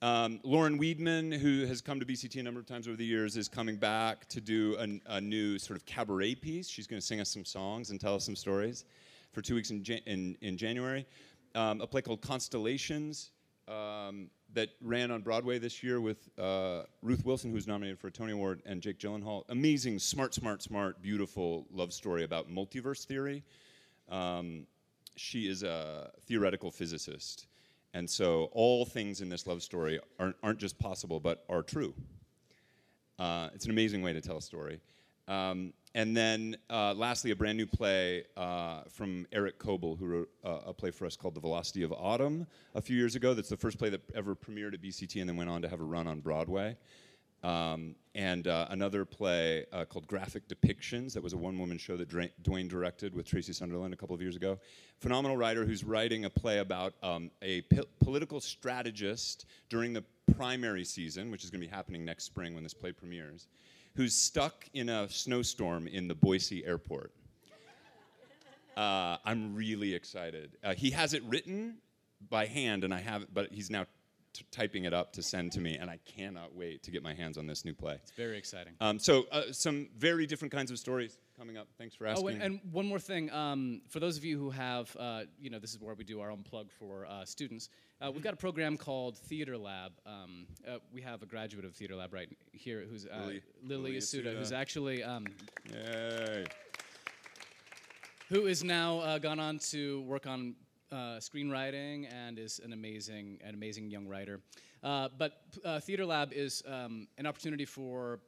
Um, Lauren Weedman, who has come to BCT a number of times over the years, is coming back to do an, a new sort of cabaret piece. She's going to sing us some songs and tell us some stories for two weeks in, Jan- in, in January. Um, a play called Constellations um, that ran on Broadway this year with uh, Ruth Wilson, who was nominated for a Tony Award, and Jake Gyllenhaal. Amazing, smart, smart, smart, beautiful love story about multiverse theory. Um, she is a theoretical physicist. And so all things in this love story aren't, aren't just possible, but are true. Uh, it's an amazing way to tell a story. Um, and then, uh, lastly, a brand new play uh, from Eric Coble, who wrote uh, a play for us called The Velocity of Autumn a few years ago. That's the first play that ever premiered at BCT and then went on to have a run on Broadway. Um, and uh, another play uh, called Graphic Depictions that was a one-woman show that Dwayne directed with Tracy Sunderland a couple of years ago. Phenomenal writer who's writing a play about um, a political strategist during the primary season, which is going to be happening next spring when this play premieres, who's stuck in a snowstorm in the Boise airport. Uh, I'm really excited. Uh, he has it written by hand, and I have, but he's now t- typing it up to send to me, and I cannot wait to get my hands on this new play. It's very exciting. Um, so, uh, some very different kinds of stories coming up. Thanks for asking. Oh, and, and one more thing. Um, for those of you who have, uh, you know, this is where we do our own plug for uh, students. Uh, we've got a program called Theater Lab. Um, uh, we have a graduate of Theater Lab right here, who's uh, Lily- Lily, Lily Asuda, who's actually um, Yay. who is now uh, gone on to work on uh, screenwriting and is an amazing, an amazing young writer. Uh, but uh, Theater Lab is um, an opportunity for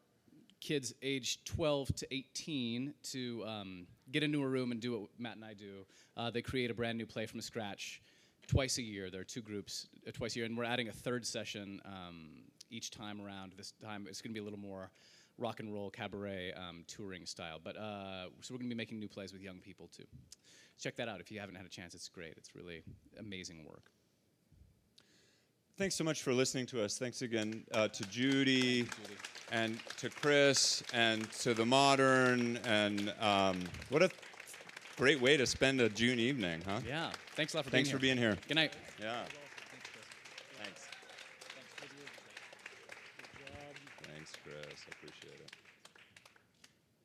kids aged 12 to 18 to um, get into a room and do what Matt and I do. Uh, they create a brand new play from scratch twice a year. There are two groups uh, twice a year, and we're adding a third session um, each time around. This time it's going to be a little more rock and roll cabaret um, touring style. But uh, so we're going to be making new plays with young people too. Check that out if you haven't had a chance. It's great. It's really amazing work. Thanks so much for listening to us. Thanks again uh, to Judy, and to Chris and to the Modern. And um, what a great way to spend a June evening, huh? Yeah. Thanks a lot for Thanks being for here. being here. Good night. Yeah. Thanks. Thanks, Chris. I appreciate it.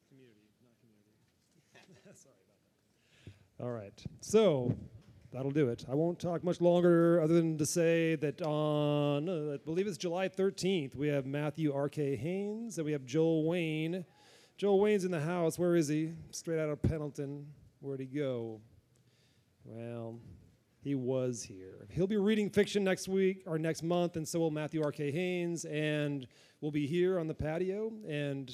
Community, not community. Sorry about that. All right. So that'll do it. I won't talk much longer other than to say that on, uh, I believe it's July 13th, we have Matthew R.K. Haynes and we have Joel Wayne. Joel Wayne's in the house. Where is he? Straight out of Pendleton. Where'd he go? Well, he was here. He'll be reading fiction next week or next month, and so will Matthew R.K. Haynes, and we'll be here on the patio, and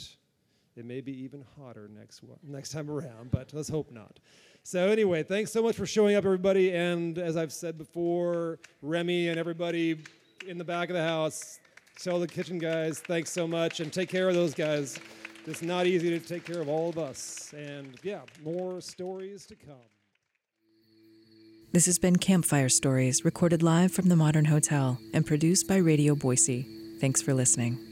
it may be even hotter next one, next time around, but let's hope not. So anyway, thanks so much for showing up, everybody. And as I've said before, Remy and everybody in the back of the house, tell the kitchen guys, thanks so much, and take care of those guys. It's not easy to take care of all of us. And yeah, more stories to come. This has been Campfire Stories, recorded live from the Modern Hotel and produced by Radio Boise. Thanks for listening.